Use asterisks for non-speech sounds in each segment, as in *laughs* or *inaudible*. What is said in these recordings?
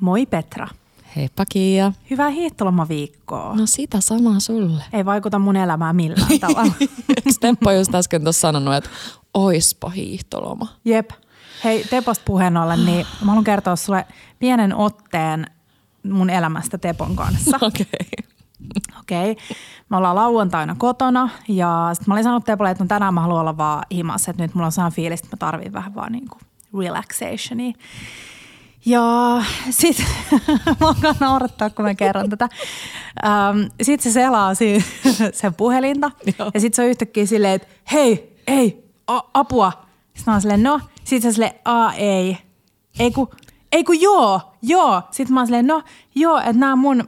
Moi Petra. Heippa Kiia. Hyvää hiihtolomaviikkoa. No sitä samaa sulle. Ei vaikuta mun elämään millään *laughs* tavalla. Eikö Teppo just äsken tuossa sanonut, että oispa hiihtoloma? Jep. Hei, Teposta puheen ollen, niin *sighs* mä haluan kertoa sulle pienen otteen mun elämästä Tepon kanssa. *laughs* Okei. Okay. Okei. Okay. Me ollaan lauantaina kotona ja sit mä olin sanonut Tepolle, että no tänään mä haluan olla vaan himassa, että nyt mulla on sehän fiilis, että mä tarvin vähän vaan niinku relaxationia. Ja sit *laughs* mä alkaa naurattaa, kun mä kerron tätä. Ähm, sit se selaa si- *laughs* sen puhelinta Joo. ja sit se on yhtäkkiä silleen, että hei, ei, a- apua. Sitten mä oon silleen, no. Sit se silleen, aa ei. Ei ku, ei ku joo, joo. Sitten mä oon silleen, no joo, että nämä mun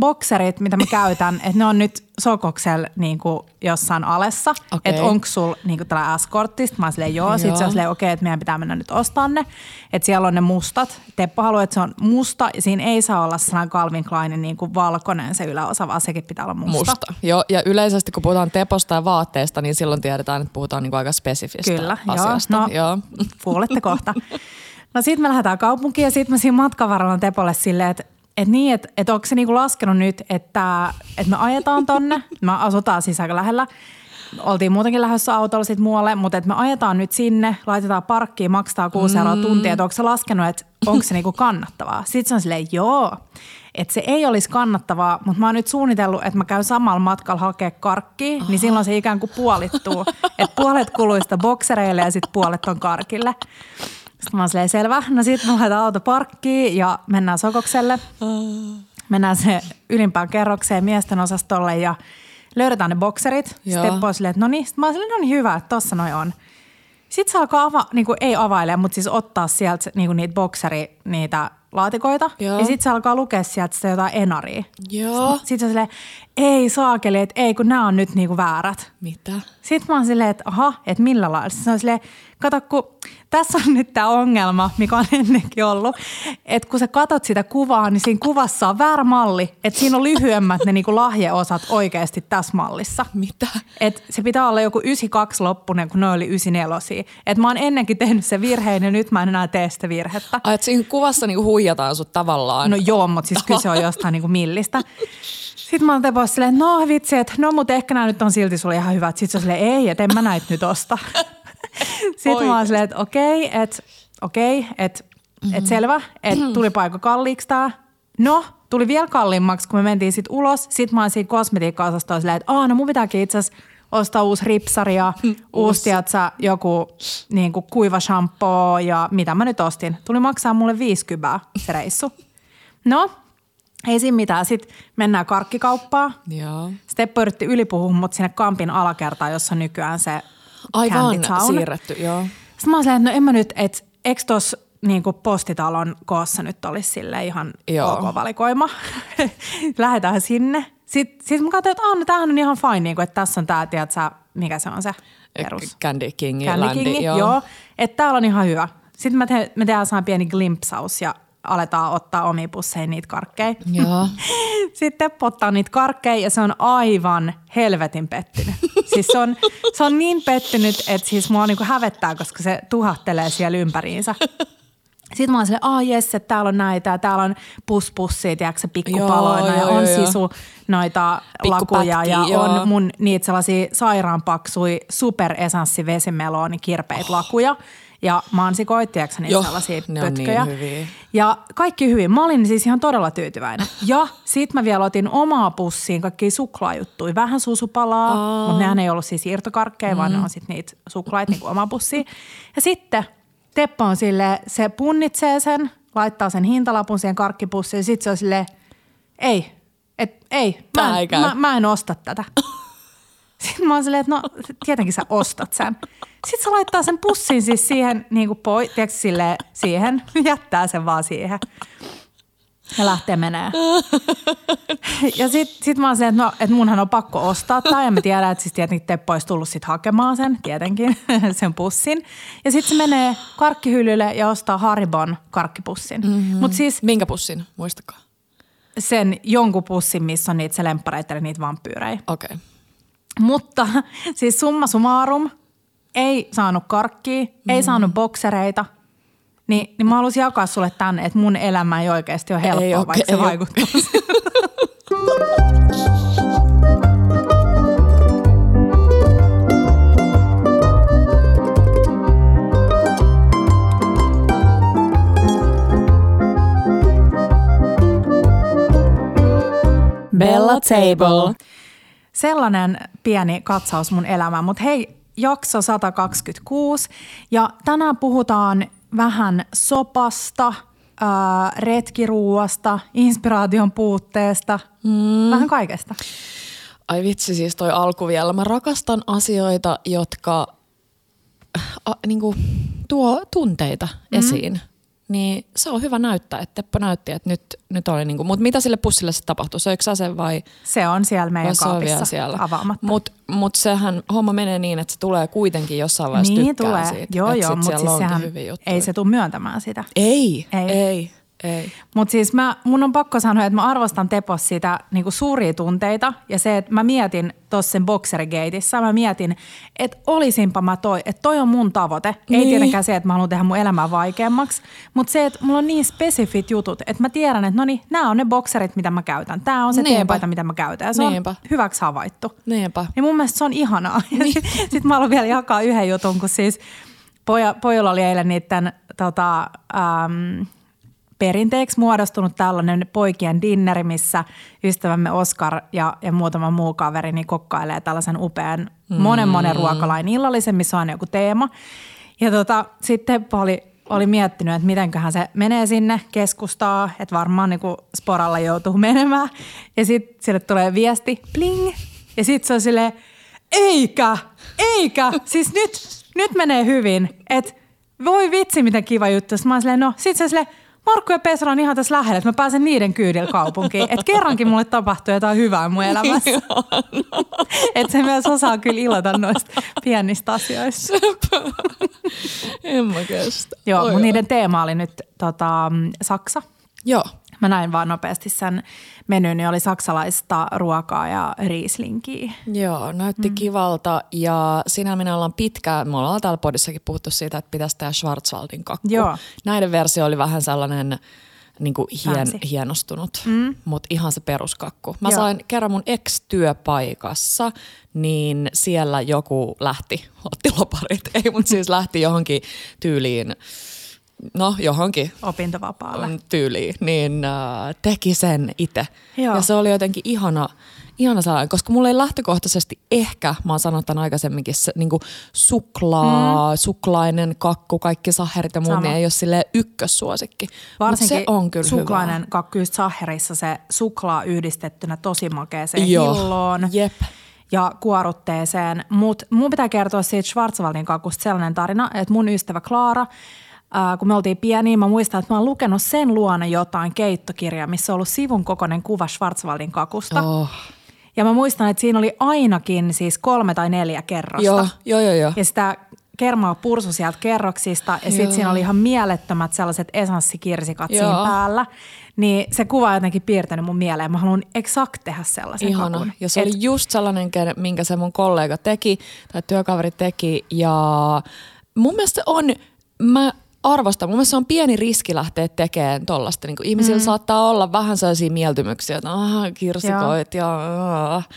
bokserit, mitä mä käytän, että ne on nyt sokoksella niin kuin jossain alessa. Okei. Että onko sulla niin tällä S-kortti? Sitten mä silleen, joo. Sitten se Joo. on silleen, okei, okay, että meidän pitää mennä nyt ostaa ne. Että siellä on ne mustat. Teppo haluaa, että se on musta ja siinä ei saa olla sellainen Calvin Kleinin niin kuin valkoinen se yläosa, vaan sekin pitää olla musta. Musta. Joo, ja yleisesti kun puhutaan teposta ja vaatteesta, niin silloin tiedetään, että puhutaan niinku aika spesifistä Kyllä, asiasta. joo. No, joo. Kuulette kohta. No sit me lähdetään kaupunkiin ja sitten mä siinä matkavaralla Tepolle silleen, että et niin, että et onko se niinku laskenut nyt, että et me ajetaan tonne, me asutaan siis aika lähellä, oltiin muutenkin lähdössä autolla sitten muualle, mutta että me ajetaan nyt sinne, laitetaan parkkiin, maksetaan 6 euroa tuntia, että onko se laskenut, että onko se niinku kannattavaa. Sitten se on silleen, joo, että se ei olisi kannattavaa, mutta mä oon nyt suunnitellut, että mä käyn samalla matkalla hakea karkkia, niin silloin se ikään kuin puolittuu. että puolet kuluista boksereille ja sitten puolet on karkille. Sitten mä oon silleen, selvä. No sit me laitetaan auto parkkiin ja mennään Sokokselle. Mennään se ylimpään kerrokseen miesten osastolle ja löydetään ne bokserit. Sitten on silleen, että no niin. Sitten mä oon silleen, no niin hyvä, että tossa noi on. Sitten se alkaa ava, niin kuin ei availe, mutta siis ottaa sieltä niin kuin niitä bokseri, niitä laatikoita. Joo. Ja sitten se alkaa lukea sieltä sitä jotain enaria. Joo. Sitten se on silleen, ei saakeli, että ei kun nämä on nyt niinku väärät. Mitä? Sitten mä oon silleen, että aha, että millä lailla. Sitten se on silleen, kato kun tässä on nyt tämä ongelma, mikä on ennenkin ollut, että kun sä katot sitä kuvaa, niin siinä kuvassa on väärä malli, että siinä on lyhyemmät ne niinku lahjeosat oikeasti tässä mallissa. Mitä? Et se pitää olla joku 92 loppunen, kun ne oli 94. Et mä oon ennenkin tehnyt se virheen ja nyt mä en enää tee sitä virhettä. Ai, että siinä kuvassa niinku huijataan sut tavallaan. No joo, mutta siis kyse on jostain niinku millistä. Sitten mä oon Tepossa silleen, no vitsi, että no mutta ehkä nämä nyt on silti sulle ihan hyvät. Sitten se on silleen, ei, että en mä näitä nyt osta. Sitten mä oon silleen, että okei, että okei, että et selvä, että tulipa aika kalliiksi tää. No, tuli vielä kalliimmaksi, kun me mentiin sitten ulos. Sitten mä oon siinä kosmetiikka-osastolla silleen, että aah, no mun pitääkin itse asiassa ostaa uusi ripsari ja *laughs* uusi, tiedätkö, joku niin kuin kuiva shampoo ja mitä mä nyt ostin. Tuli maksaa mulle 50 se reissu. No, ei siinä mitään. Sitten mennään karkkikauppaan. Joo. Steppo yritti ylipuhua mut sinne kampin alakertaan, jossa nykyään se Aivan Candy Town. siirretty, joo. Sitten mä oon että no en mä nyt, että eikö tuossa niinku postitalon koossa nyt olisi sille ihan Joo. ok valikoima. *laughs* Lähdetään sinne. Sitten sit mä katsoin, että ah, no tämähän on ihan fine, niinku, että tässä on tämä, tiedätkö, mikä se on se perus. Candy King, Candy Landi, Kingi, joo. joo. Että täällä on ihan hyvä. Sitten me, te, me tehdään pieni glimpsaus ja aletaan ottaa omiin pusseihin niitä karkkeja. Joo. *laughs* Sitten Teppo ottaa niitä karkkeja ja se on aivan helvetin pettynyt. *laughs* Siis se on, se on niin pettynyt, että siis mua niinku hävettää, koska se tuhattelee siellä ympäriinsä. *laughs* Sitten mä oon silleen, aah jes, että täällä on näitä, täällä on puspussia, tiedätkö, pikkupaloina, Joo, ja joo, on joo, sisu noita lakuja, ja joo. on mun niitä sellaisia sairaanpaksui superesanssi vesimelooni kirpeitä lakuja, ja mansikoit, tiedätkö niitä Joo, sellaisia ne on niin pötköjä. hyviä. Ja kaikki hyvin. Mä olin siis ihan todella tyytyväinen. Ja sit mä vielä otin omaa pussiin kaikkia suklaajuttuja. Vähän susupalaa, Aa. mutta nehän ei ollut siis irtokarkkeja, mm. vaan ne on sit niitä suklaita niin omaa pussiin. Ja sitten Teppo on sille, se punnitsee sen, laittaa sen hintalapun siihen karkkipussiin ja sit se on silleen, ei, et, ei, mä, en, mä, mä en osta tätä. *laughs* Sitten mä oon silleen, että no tietenkin sä ostat sen. Sitten se laittaa sen pussin siis siihen, niin kuin poi, tiedätkö, silleen, siihen, jättää sen vaan siihen. Ja lähtee menee. Ja sitten sit mä oon silleen, että, no, että munhan on pakko ostaa tämä. Ja mä tiedän, että siis tietenkin Teppo olisi tullut sit hakemaan sen, tietenkin, *laughs* sen pussin. Ja sitten se menee karkkihyllylle ja ostaa Haribon karkkipussin. Mm-hmm. Mutta siis Minkä pussin, muistakaa? sen jonkun pussin, missä on niitä se lemppareita eli niitä vampyyrejä. Okei. Okay. Mutta *laughs* siis summa summarum, ei saanut karkkia, mm. ei saanut boksereita. Niin, niin mä haluaisin jakaa sulle tänne, että mun elämä ei oikeasti ole helppoa, Ei oo- vaikka se ei vaikuttaa. Bella Table. Sellainen pieni katsaus mun elämään, mutta hei, jakso 126 ja tänään puhutaan vähän sopasta, ää, retkiruuasta, inspiraation puutteesta, mm. vähän kaikesta. Ai vitsi, siis toi alku vielä. Mä rakastan asioita, jotka a, niinku, tuo tunteita mm. esiin. Niin se on hyvä näyttää, että Teppo näytti, että nyt, nyt oli niinku, mutta mitä sille pussille se tapahtui? Söikö sä sen vai, Se on siellä meidän vai se on kaapissa siellä? avaamatta. Mutta mut sehän homma menee niin, että se tulee kuitenkin jossain vaiheessa niin tykkää tulee, siitä. joo joo, mutta siellä siis sehän ei se tule myöntämään sitä. Ei, Ei. ei, ei. ei. Mutta siis mä, mun on pakko sanoa, että mä arvostan Tepos sitä niinku suuria tunteita ja se, että mä mietin tuossa sen boxerigateissa, mä mietin, että olisinpa mä toi, että toi on mun tavoite. Ei Niin. tietenkään se, että mä haluan tehdä mun elämää vaikeammaksi, mutta se, että mulla on niin spesifit jutut, että mä tiedän, että no niin, nämä on ne bokserit, mitä mä käytän. Tämä on se teepaita, mitä mä käytän ja se Niinpä. on hyväksi havaittu. Niinpä. Niin mun mielestä se on ihanaa. *laughs* Niin. Sitten mä haluan vielä jakaa yhden jutun, kun siis poja, pojalla oli eilen niiden tota, äm, perinteeksi muodostunut tällainen poikien dinneri, missä ystävämme Oskar ja, ja muutama muu kaveri niin kokkailee tällaisen upean monen monen ruokalain illallisen, missä on joku teema. Ja tota, sitten Teppo oli, oli miettinyt, että mitenköhän se menee sinne keskustaa, että varmaan niin kuin sporalla joutuu menemään. Ja sitten sille tulee viesti, pling, ja sitten se on silleen, eikä, eikä, siis nyt, nyt menee hyvin, että voi vitsi, miten kiva juttu. Sitten mä oon silleen, no sit se silleen, Markku ja Petra on ihan tässä lähellä, että mä pääsen niiden kyydillä kaupunkiin. Että kerrankin mulle tapahtuu jotain hyvää mun elämässä. *laughs* että se myös osaa kyllä ilota noista pienistä asioista. En mä kestä. Joo, Oi, mun niiden teema oli nyt tota, Saksa. Joo. Mä näin vaan nopeasti sen menyn, niin oli saksalaista ruokaa ja riislinkiä. Joo, näytti mm. kivalta ja sinä minä ollaan pitkään, me ollaan täällä podissakin puhuttu siitä, että pitäisi tehdä Schwarzwaldin kakku. Joo. Näiden versio oli vähän sellainen niin kuin hien, Fancy. hienostunut, mm. mutta ihan se peruskakku. Mä Joo. Sain kerran mun ex-työpaikassa, niin siellä joku lähti, otti loparit, *laughs* ei mutta siis lähti johonkin tyyliin, no johonkin Opintovapaalle. on tyyliin, niin äh, teki sen itse. Joo. Ja se oli jotenkin ihana, ihana sellainen, koska mulla ei lähtökohtaisesti ehkä, mä oon sanonut tämän aikaisemminkin, se, niin suklaa, mm. suklainen kakku, kaikki saherit ja Sama. niin ei ole silleen ykkössuosikki. Varsinkin se on kyllä suklainen kakku just saherissa, se suklaa yhdistettynä tosi makeeseen Joo. hilloon. Jep. ja kuorutteeseen. Mutta mun pitää kertoa siitä Schwarzwaldin kakusta sellainen tarina, että mun ystävä Klaara, ää, kun me oltiin pieniä, mä muistan, että mä oon lukenut sen luona jotain keittokirjaa, missä on ollut sivun kokoinen kuva Schwarzwaldin kakusta. Oh. Ja mä muistan, että siinä oli ainakin siis kolme tai neljä kerrosta. Joo, joo, joo, joo. Ja sitä kermaa pursu sieltä kerroksista ja sitten siinä oli ihan mielettömät sellaiset esanssikirsikat siinä Joo. päällä. Niin se kuva on jotenkin piirtänyt mun mieleen. Mä haluan exakt tehdä sellaisen Ihana. kakun. Ja se Et- oli just sellainen, minkä se mun kollega teki tai työkaveri teki. Ja mun mielestä on, mä arvostan, mun mielestä se on pieni riski lähteä tekemään tollasta. Niin ihmisillä mm. saattaa olla vähän sellaisia mieltymyksiä, että ah, kirsikoit ja ah.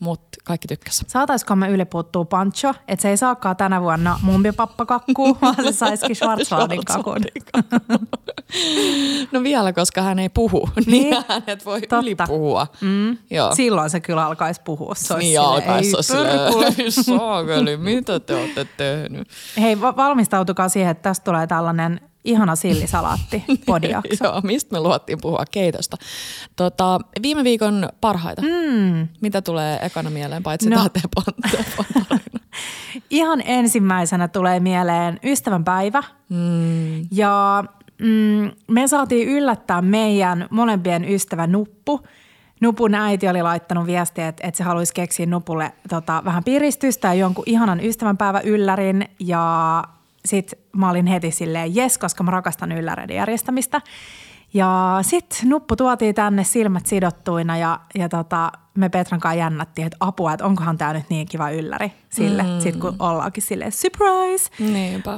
Mutta kaikki tykkäs. Saataisko me ylipuuttuu Pancho, että se ei saakaan tänä vuonna mumpipappakakkuu, *laughs* vaan se saisikin Schwarzwaldin kakun. *laughs* No vielä, koska hän ei puhu, *laughs* niin, niin hänet voi Totta. ylipuhua. Mm. Joo. Silloin se kyllä alkaisi puhua. Se Niin silleen, alkaisi "Ei silleen, saakeli, mitä te olette tehnyt? Hei, va- valmistautukaa siihen, että tästä tulee tällainen ihana sillisalaatti *laughs* podiakso. Joo, mistä me luottiin puhua keitosta. Tota, viime viikon parhaita. Mm. Mitä tulee ekana mieleen, paitsi No. tämä? *laughs* Ihan ensimmäisenä tulee mieleen ystävänpäivä. Mm. Ja mm, me saatiin yllättää meidän molempien ystävä Nuppu. Nupun äiti oli laittanut viestiä, että, että se haluaisi keksiä Nupulle tota, vähän piristystä ja jonkun ihanan ystävänpäivä yllärin. Ja sitten mä olin heti silleen jes, koska mä rakastan ylläreiden järjestämistä. Ja sitten Nuppu tuotiin tänne silmät sidottuina ja, ja tota, me Petran kanssa jännättiin, että apua, että onkohan tämä nyt niin kiva ylläri sille, mm. sit kun ollaankin silleen surprise.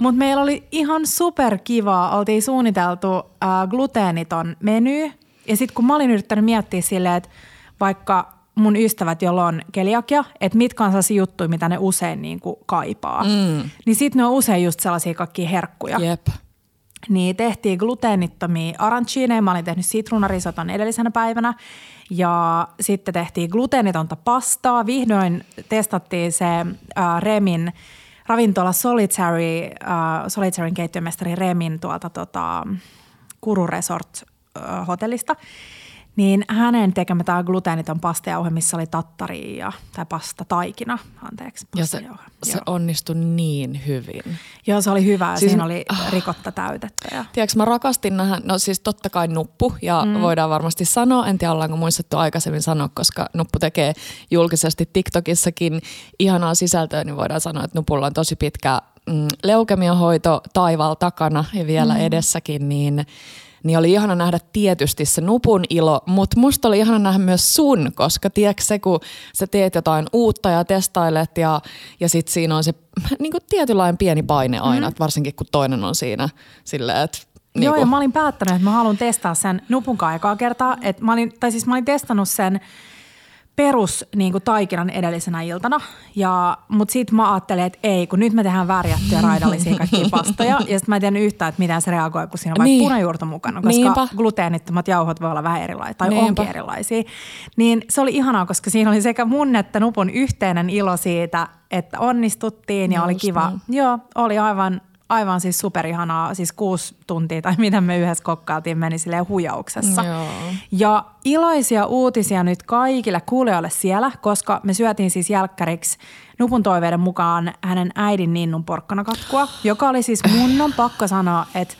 Mutta meillä oli ihan super kivaa, oltiin suunniteltu äh, gluteeniton meny. Ja sitten kun mä olin yrittänyt miettiä silleen, että vaikka mun ystävät, joilla on keliakia, että mitkä on sellaisia juttuja, mitä ne usein niin kuin kaipaa. Mm. Niin sitten ne on usein just sellaisia kaikkia herkkuja. Jep. Niin tehtiin gluteenittomia aranciineja. Mä olin tehnyt sitruunarisoton edellisenä päivänä. Ja sitten tehtiin gluteenitonta pastaa. Vihdoin testattiin se äh, Remin ravintola Solitary, äh, Solitaryn keittiömestari Remin tuolta tota, Kuru Resort äh, hotellista. Niin hänen tekemä tämä gluteeniton pastejauhe, missä oli tattari ja, tai pasta taikina, anteeksi. Ja se, se onnistui niin hyvin. Joo, se oli hyvä. Siis, Siinä oli ah, rikotta täytettä. Ja. Tiedätkö, mä rakastin nähdä, no siis totta kai nuppu ja mm. voidaan varmasti sanoa, en tiedä ollaanko muistettu aikaisemmin sanoa, koska nuppu tekee julkisesti TikTokissakin ihanaa sisältöä, niin voidaan sanoa, että nupulla on tosi pitkä mm, leukemiahoito taivaalla takana ja vielä mm. edessäkin, niin – niin oli ihana nähdä tietysti se nupun ilo, mutta musta oli ihana nähdä myös sun, koska tiedätkö se, kun sä teet jotain uutta ja testailet ja, ja sit siinä on se *laughs* niin kuin tietynlainen pieni paine aina, mm. varsinkin kun toinen on siinä silleen, että niin Joo, ja mä olin päättänyt, että mä haluan testaa sen nupun ekaa kertaa. Et mä olin, tai siis mä olin testannut sen perus niin kuin taikinan edellisenä iltana. Ja, mutta sitten mä ajattelin, että ei, kun nyt me tehdään värjättyjä raidallisia kaikkia pastoja. Ja sitten mä en tiennyt yhtään, että miten se reagoi, kun siinä on niin. punajuurta mukana. Koska Niinpä. gluteenittomat jauhot voi olla vähän erilaisia, tai Niinpä. onkin erilaisia. Niin se oli ihanaa, koska siinä oli sekä mun että Nupun yhteinen ilo siitä, että onnistuttiin ja Just oli kiva. Niin. Joo, oli aivan aivan siis superihanaa, siis kuusi tuntia tai mitä me yhdessä kokkailtiin, meni silleen huijauksessa. Joo. Ja iloisia uutisia nyt kaikille kuulijoille siellä, koska me syötiin siis jälkkäriksi Nupun toiveiden mukaan hänen äidin Ninnun porkkanakakkua, joka oli siis mun on pakko sanoa, että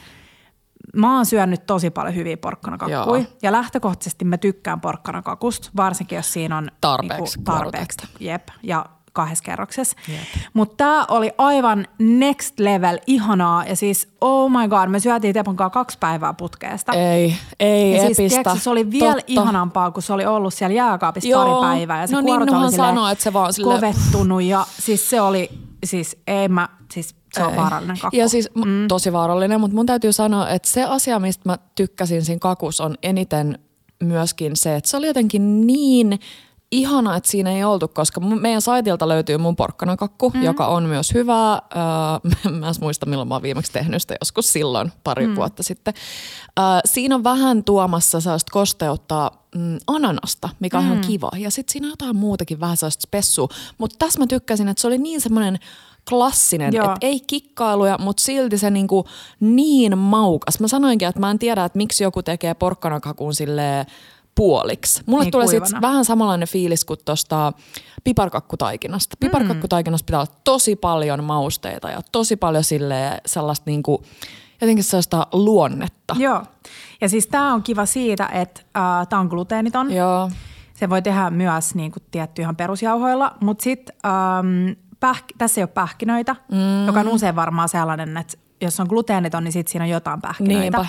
mä oon syönyt tosi paljon hyviä porkkanakakkuja. Ja lähtökohtaisesti mä tykkään porkkanakakusta, varsinkin jos siinä on tarpeeksi. Niinku, tarpeeksi. Jep. Ja kahdessa kerroksessa. Mutta tämä oli aivan next level, ihanaa. Ja siis oh my god, me syötiin Tepon kanssa kaksi päivää putkeesta. Ei, ei ja siis, epistä. Tiedätkö, se oli vielä Totta. ihanampaa, kun se oli ollut siellä jääkaapissa Joo. pari päivää. Ja se no niin, oli sanoo, että se vaan sille... kovettunut ja siis se oli, siis ei mä, siis se on ei. vaarallinen kakku. Ja siis mm. tosi vaarallinen, mutta mun täytyy sanoa, että se asia, mistä mä tykkäsin siinä kakussa on eniten myöskin se, että se oli jotenkin niin ihana, että siinä ei oltu, koska meidän saitilta löytyy mun porkkanakakku, mm. joka on myös hyvää. Öö, *laughs* mä en muista, milloin mä oon viimeksi tehnyt sitä, joskus silloin, pari mm. vuotta sitten. Öö, siinä on vähän tuomassa sellaista kosteutta mm, ananasta, mikä on mm. ihan kiva. Ja sitten siinä on jotain muutakin vähän sellaista spessua. Mutta tässä mä tykkäsin, että se oli niin semmoinen klassinen, että ei kikkailuja, mutta silti se niinku niin maukas. Mä sanoinkin, että mä en tiedä, että miksi joku tekee porkkanakakun silleen puoliksi. Mulle niin tulee sitten vähän samanlainen fiilis kuin tuosta piparkakkutaikinasta. Mm. Piparkakkutaikinasta pitää olla tosi paljon mausteita ja tosi paljon sille sellaista niinku, jotenkin sellaista luonnetta. Joo. Ja siis tämä on kiva siitä, että äh, tämä on gluteeniton. Joo. Se voi tehdä myös niin kuin tietty ihan perusjauhoilla, mutta sitten ähm, pähk- tässä ei ole pähkinöitä, mm. joka on usein varmaan sellainen, että jos on gluteeniton, niin sitten siinä on jotain pähkinöitä. Niinpä.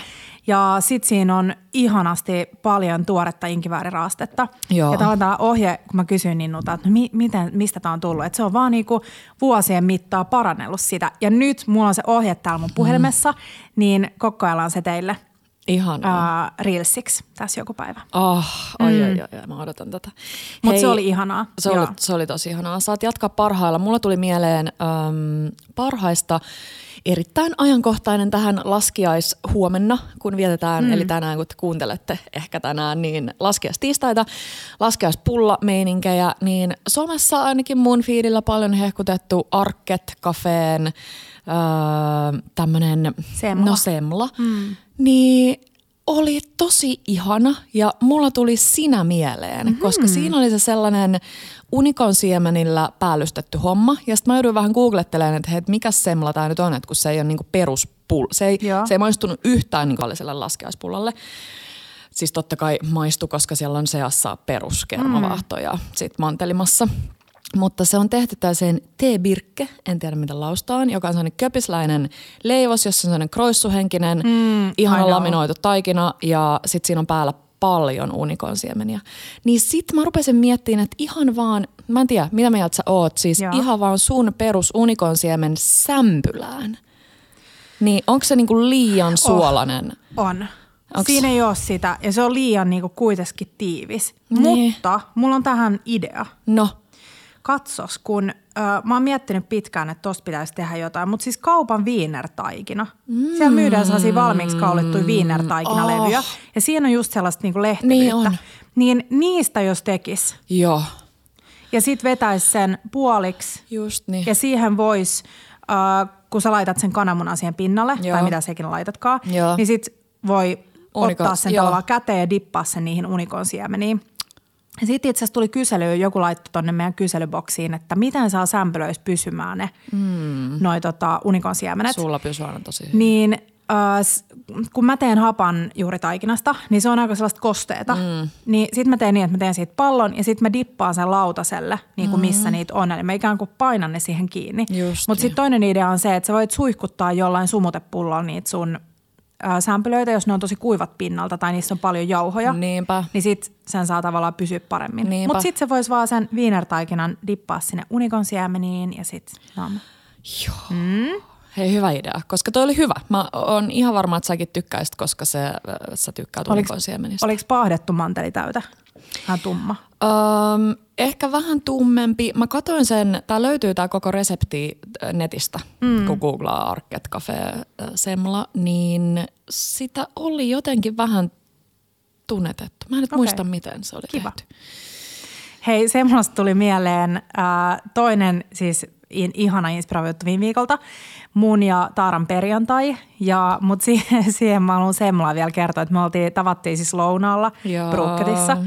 Ja sitten siinä on ihanasti paljon tuoretta inkivääriraastetta. Joo. Ja tämä ohje, kun mä kysyin Ninnulta, että no mi- miten, mistä tämä on tullut, että se on vaan niinku vuosien mittaa parannellut sitä. Ja nyt mulla on se ohje täällä mun puhelimessa, mm. niin kokkaillaan se teille – Ihanaa. Uh, Reelsiksi tässä joku päivä. Oh, oi, mm. oi, oi, oi, mä odotan tätä. Mutta se oli ihanaa. Se oli, se oli tosi ihanaa. Saat jatkaa parhailla. Mulla tuli mieleen um, parhaista erittäin ajankohtainen tähän laskiais huomenna, kun vietetään, mm. eli tänään kun te kuuntelette ehkä tänään, niin laskiaistiistaita, laskiaispulla meininkejä, niin somessa ainakin mun fiidillä paljon hehkutettu Arket Cafeen öö, tämmönen, semla. no semla, mm. Niin oli tosi ihana ja mulla tuli sinä mieleen, mm-hmm. koska siinä oli se sellainen unikon siemenillä päällystetty homma. Ja sitten mä jouduin vähän googlettelemaan, että hei, mikä semla tämä nyt on, että kun se ei ole niinku peruspull. Se ei, se ei maistunut yhtään niinku laskeaispullalle. Siis totta kai maistu, koska siellä on seassa peruskermavaahto mm. ja sitten mantelimassa. Mutta se on tehty tällaiseen teebirkke, en tiedä mitä laustaan, joka on sellainen köpisläinen leivos, jossa on sellainen kroissuhenkinen, mm, ihana laminoitu taikina ja sitten siinä on päällä paljon unikonsiemeniä. Niin sit mä rupesin miettimään, että ihan vaan, mä en tiedä, mitä mieltä sä oot, siis Joo. ihan vaan sun perus unikonsiemen sämpylään. Niin onko se niinku liian suolainen? On. Onks- Siinä ei ole sitä ja se on liian niinku kuitenkin tiivis. Niin. Mutta mulla on tähän idea. No, Katsos, kun ö, mä oon miettinyt pitkään, että tosta pitäisi tehdä jotain, mutta siis kaupan viinertaikina. Mm. Siellä myydään sellaisia valmiiksi kaulittuja viinertaikinalevyjä Oh. ja siinä on just sellaista niinku. Niin on. Niin niistä jos tekis joo, ja sit vetäisi sen puoliksi just niin. ja siihen voisi, äh, kun sä laitat sen kananmunan siihen pinnalle, Joo. tai mitä sekin laitatkaan, Joo. niin sit voi Unikon- ottaa sen joo. tavallaan käteen ja dippaa sen niihin unikon siemeniin. Ja sitten itse asiassa tuli kysely, joku laittoi tonne meidän kyselyboksiin, että miten saa sämpylöissä pysymään ne mm. noi tota, unikon siemenet. Sulla pysyy aina tosi hyvin. Niin äh, kun mä teen hapan juuri taikinasta, niin se on aika sellaista kosteeta. Mm. Niin sit mä teen niin, että mä teen siitä pallon ja sit mä dippaan sen lautaselle, niin kuin missä niitä on. Eli mä ikään kuin painan ne siihen kiinni. Mm. Mutta niin. sitten toinen idea on se, että sä voit suihkuttaa jollain sumutepullolla niitä sun sämpylöitä, jos ne on tosi kuivat pinnalta tai niissä on paljon jauhoja. Niinpä. Niin sit sen saa tavallaan pysyä paremmin. Mutta sitten se voisi vaan sen viinertaikinan dippaa sinne unikon siemeniin ja sit no. Joo. Mm. Hei, hyvä idea, koska toi oli hyvä. Mä oon ihan varma, että säkin tykkäisit, koska se, äh, sä tykkäät unikonsiemenissä. Oliko paahdettu mantelitäytä? Vähän tumma. Öm, ehkä vähän tummempi. Mä katsoin sen, tää löytyy tää koko resepti äh, netistä, mm. kun googlaa Arket Cafe äh, Semla, niin sitä oli jotenkin vähän tunnetettu. Mä en nyt Okei. muista, miten se oli Kiva. tehty. Hei, semmoista tuli mieleen äh, toinen siis in, ihana inspiroiva juttu viime viikolta. Mun ja Taaran perjantai. Ja, mut siihen, *laughs* siihen mä haluan semmoilla vielä kertoa, että me oltiin, tavattiin siis lounaalla Joo. Brukketissa.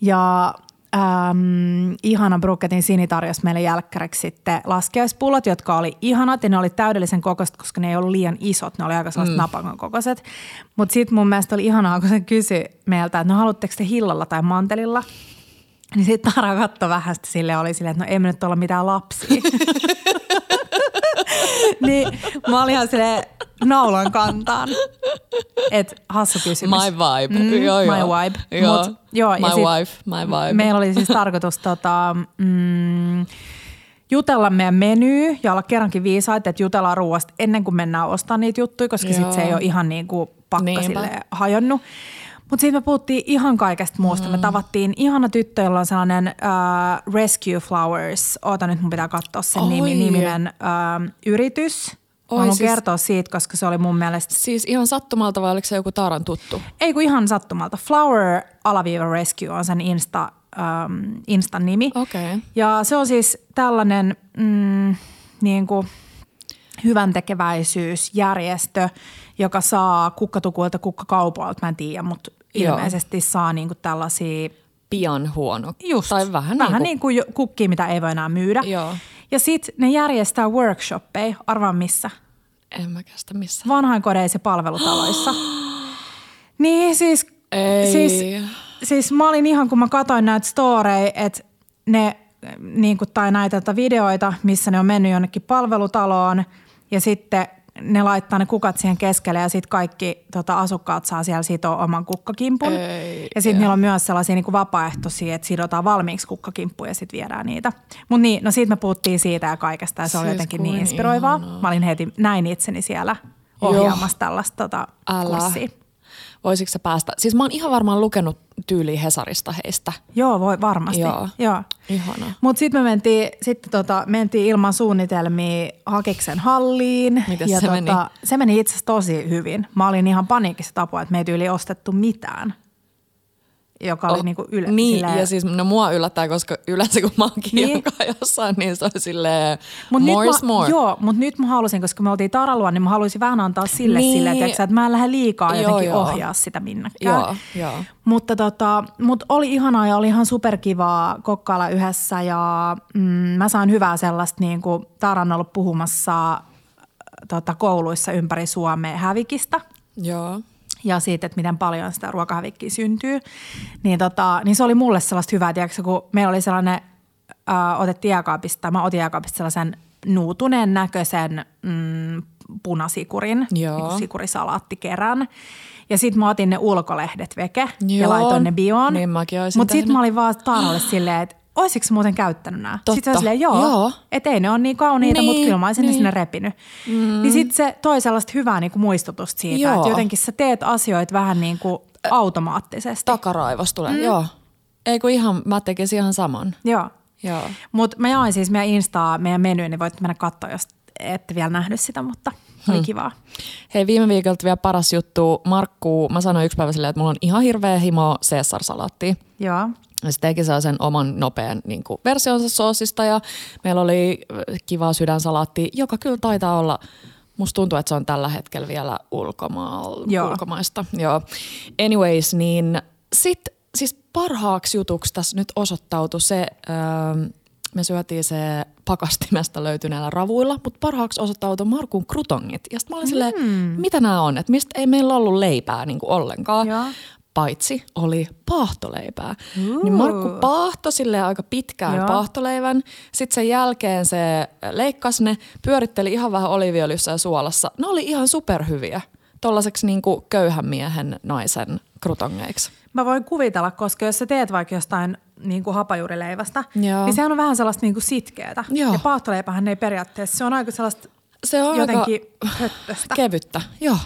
Ja äm, ihana Brukketin Sini tarjosi meille jälkkäreksi sitten laskeuspullot, jotka oli ihanat ja ne oli täydellisen kokoiset, koska ne ei ollut liian isot. Ne oli aika sellaiset mm. napakan kokoiset. Mutta sitten mun mielestä oli ihanaa, kun se kysyi meiltä, että no haluatteko te hillalla tai mantelilla? Niin sitten Tara katsoi vähän sitä sille oli silleen, että no ei me nyt olla mitään lapsia. *laughs* *laughs* niin mä olin ihan silleen naulan kantaan. Et hassu kysymys. My vibe. Mm, joo, joo. My vibe. Joo. Mut, joo, my sit wife, my vibe. Meillä oli siis tarkoitus tota, mm, jutella meidän menyy ja olla kerrankin viisaita, että jutellaan ruoasta ennen kuin mennään ostamaan niitä juttuja, koska sitten se ei ole ihan niin kuin pakka sille hajonnut. Mutta sitten me puhuttiin ihan kaikesta muusta. Mm. Me tavattiin ihana tyttö, jolla on sellainen uh, Rescue Flowers. Oota nyt, mun pitää katsoa sen Oi. nimi, niminen uh, yritys. Oi, haluan siis- kertoa siitä, koska se oli mun mielestä Siis ihan sattumalta vai oliko se joku Taaran tuttu? ei kun ihan sattumalta. Flower alaviiva rescue on sen Insta, um, Instan nimi. Okei. Ja se on siis tällainen mm, niin kuin hyvän tekeväisyysjärjestö, joka saa kukkatukuilta kukkakaupoilta, mä en tiedä, mutta Joo. ilmeisesti saa niin kuin tällaisia Pian huono. Just, Tai vähän, vähän niin kuin, niin kuin kukkia, mitä ei voi enää myydä. Joo. Ja sitten ne järjestää workshoppeja, arvaa missä? en mä kestä missä. Vanhainkodeissa ja palvelutaloissa. *gasps* niin siis, Ei. siis, siis mä olin ihan, kun mä katsoin näitä storeja, että ne, niin kuin, tai näitä videoita, missä ne on mennyt jonnekin palvelutaloon ja sitten ne laittaa ne kukat siihen keskelle ja sitten kaikki tota, asukkaat saa siellä sitoa oman kukkakimpun. Ei, ja sitten niillä on myös sellaisia niin kuin vapaaehtoisia, että sidotaan valmiiksi kukkakimppuja ja sitten viedään niitä. Mutta niin, no siitä me puhuttiin siitä ja kaikesta ja se oli Siis jotenkin niin inspiroivaa. ihanaa. Mä olin heti, näin itseni siellä ohjaamassa tällaista tota, kurssia. Voisitko sä päästä? Siis mä oon ihan varmaan lukenut tyyliin Hesarista heistä. Joo, voi varmasti. Joo. Joo. Ihanaa. Mutta sitten me mentiin, sitten tota, mentiin ilman suunnitelmia Hakiksen halliin. Mites ja se tota, meni? Se meni itse asiassa tosi hyvin. Mä olin ihan paniikissa tapua, että me ei tyyli ostettu mitään. Joka oli Oh, niinku yle, Niin, silleen- ja siis no mua yllättää, koska yleensä kun mä oon Niin. niin. jossain, niin se on silleen Mut more nyt is mä, more. Joo, mutta nyt mä halusin, koska me oltiin Taraluon, niin mä haluaisin vähän antaa sille Niin. sille, tiiäksä, että mä en lähde liikaa Joo, jotenkin joo. ohjaa sitä minnekään. Joo, joo. Mutta tota, mut oli ihanaa ja oli ihan superkivaa kokkailla yhdessä ja mm, mä saan hyvää sellaista, niin kuin Tara on ollut puhumassa äh, tota, kouluissa ympäri Suomea hävikistä Joo. Ja siitä, että miten paljon sitä ruokahävikkiä syntyy. Niin, tota, niin se oli mulle sellaista hyvää, tiedätkö, kun meillä oli sellainen, äh, otettiin jääkaapista, mä otin jääkaapista sellaisen nuutuneen näköisen mm, punasikurin, Joo. niin kuin sikurisalaattikerän. Ja sit mä otin ne ulkolehdet veke ja Joo, laitoin ne bioon. niin mäkin Mutta sit mä olin vaan Taaralle silleen, että oisiko muuten käyttänyt nämä? Totta. Sitten se oli silleen, joo, Joo. että ei ne ole niin kauniita, Niin, mutta kyllä mä olisin ne niin. sinne repinyt. Mm. Niin sit se toi sellaista hyvää niin kuin muistutusta siitä, Joo. että jotenkin sä teet asioita vähän niin kuin automaattisesti. Takaraivos tulee, mm. joo. Ei kun ihan, mä tekisin ihan saman. Joo. Joo. Mutta mä jaoin siis meidän Instaa, meidän menyyn, niin voit mennä katsoa, jos ette vielä nähnyt sitä, mutta oli Hmm. kivaa. Hei, viime viikolta vielä paras juttu. Markku, mä sanoin yksi päivä silleen, että mulla on ihan hirveä himo Caesar-salaattia. Joo. Ja se teki sen oman nopean niin kuin, versionsa soosista ja meillä oli äh, kiva sydänsalaatti, joka kyllä taitaa olla, musta tuntuu, että se on tällä hetkellä vielä ulkomaal, Joo. ulkomaista. Joo. Anyways, niin sit siis parhaaksi jutuksi tässä nyt osoittautui se, ähm, me syötiin se pakastimesta löytyneillä ravuilla, mutta parhaaksi osoittautui Markun krutongit. Ja sitten mä olin silleen, mitä nämä on, että mistä ei meillä ollut leipää niin kuin ollenkaan Joo. Paitsi oli paahtoleipää. Niin Markku paahto sille aika pitkään Joo. paahtoleivän. Sitten sen jälkeen se leikkasi ne, pyöritteli ihan vähän oliviöljyssä ja suolassa. Ne oli ihan superhyviä. Tollaiseksi niin kuin köyhän miehen naisen krutongeiksi. Mä voin kuvitella, koska jos sä teet vaikka jostain niin kuin hapajuurileivästä, Joo. niin sehän on vähän sellaista niin kuin sitkeätä. Joo. Ja paahtoleipähän ei periaatteessa, se on aika sellaista Se on jotenkin aika höttöstä. kevyttä. Joo.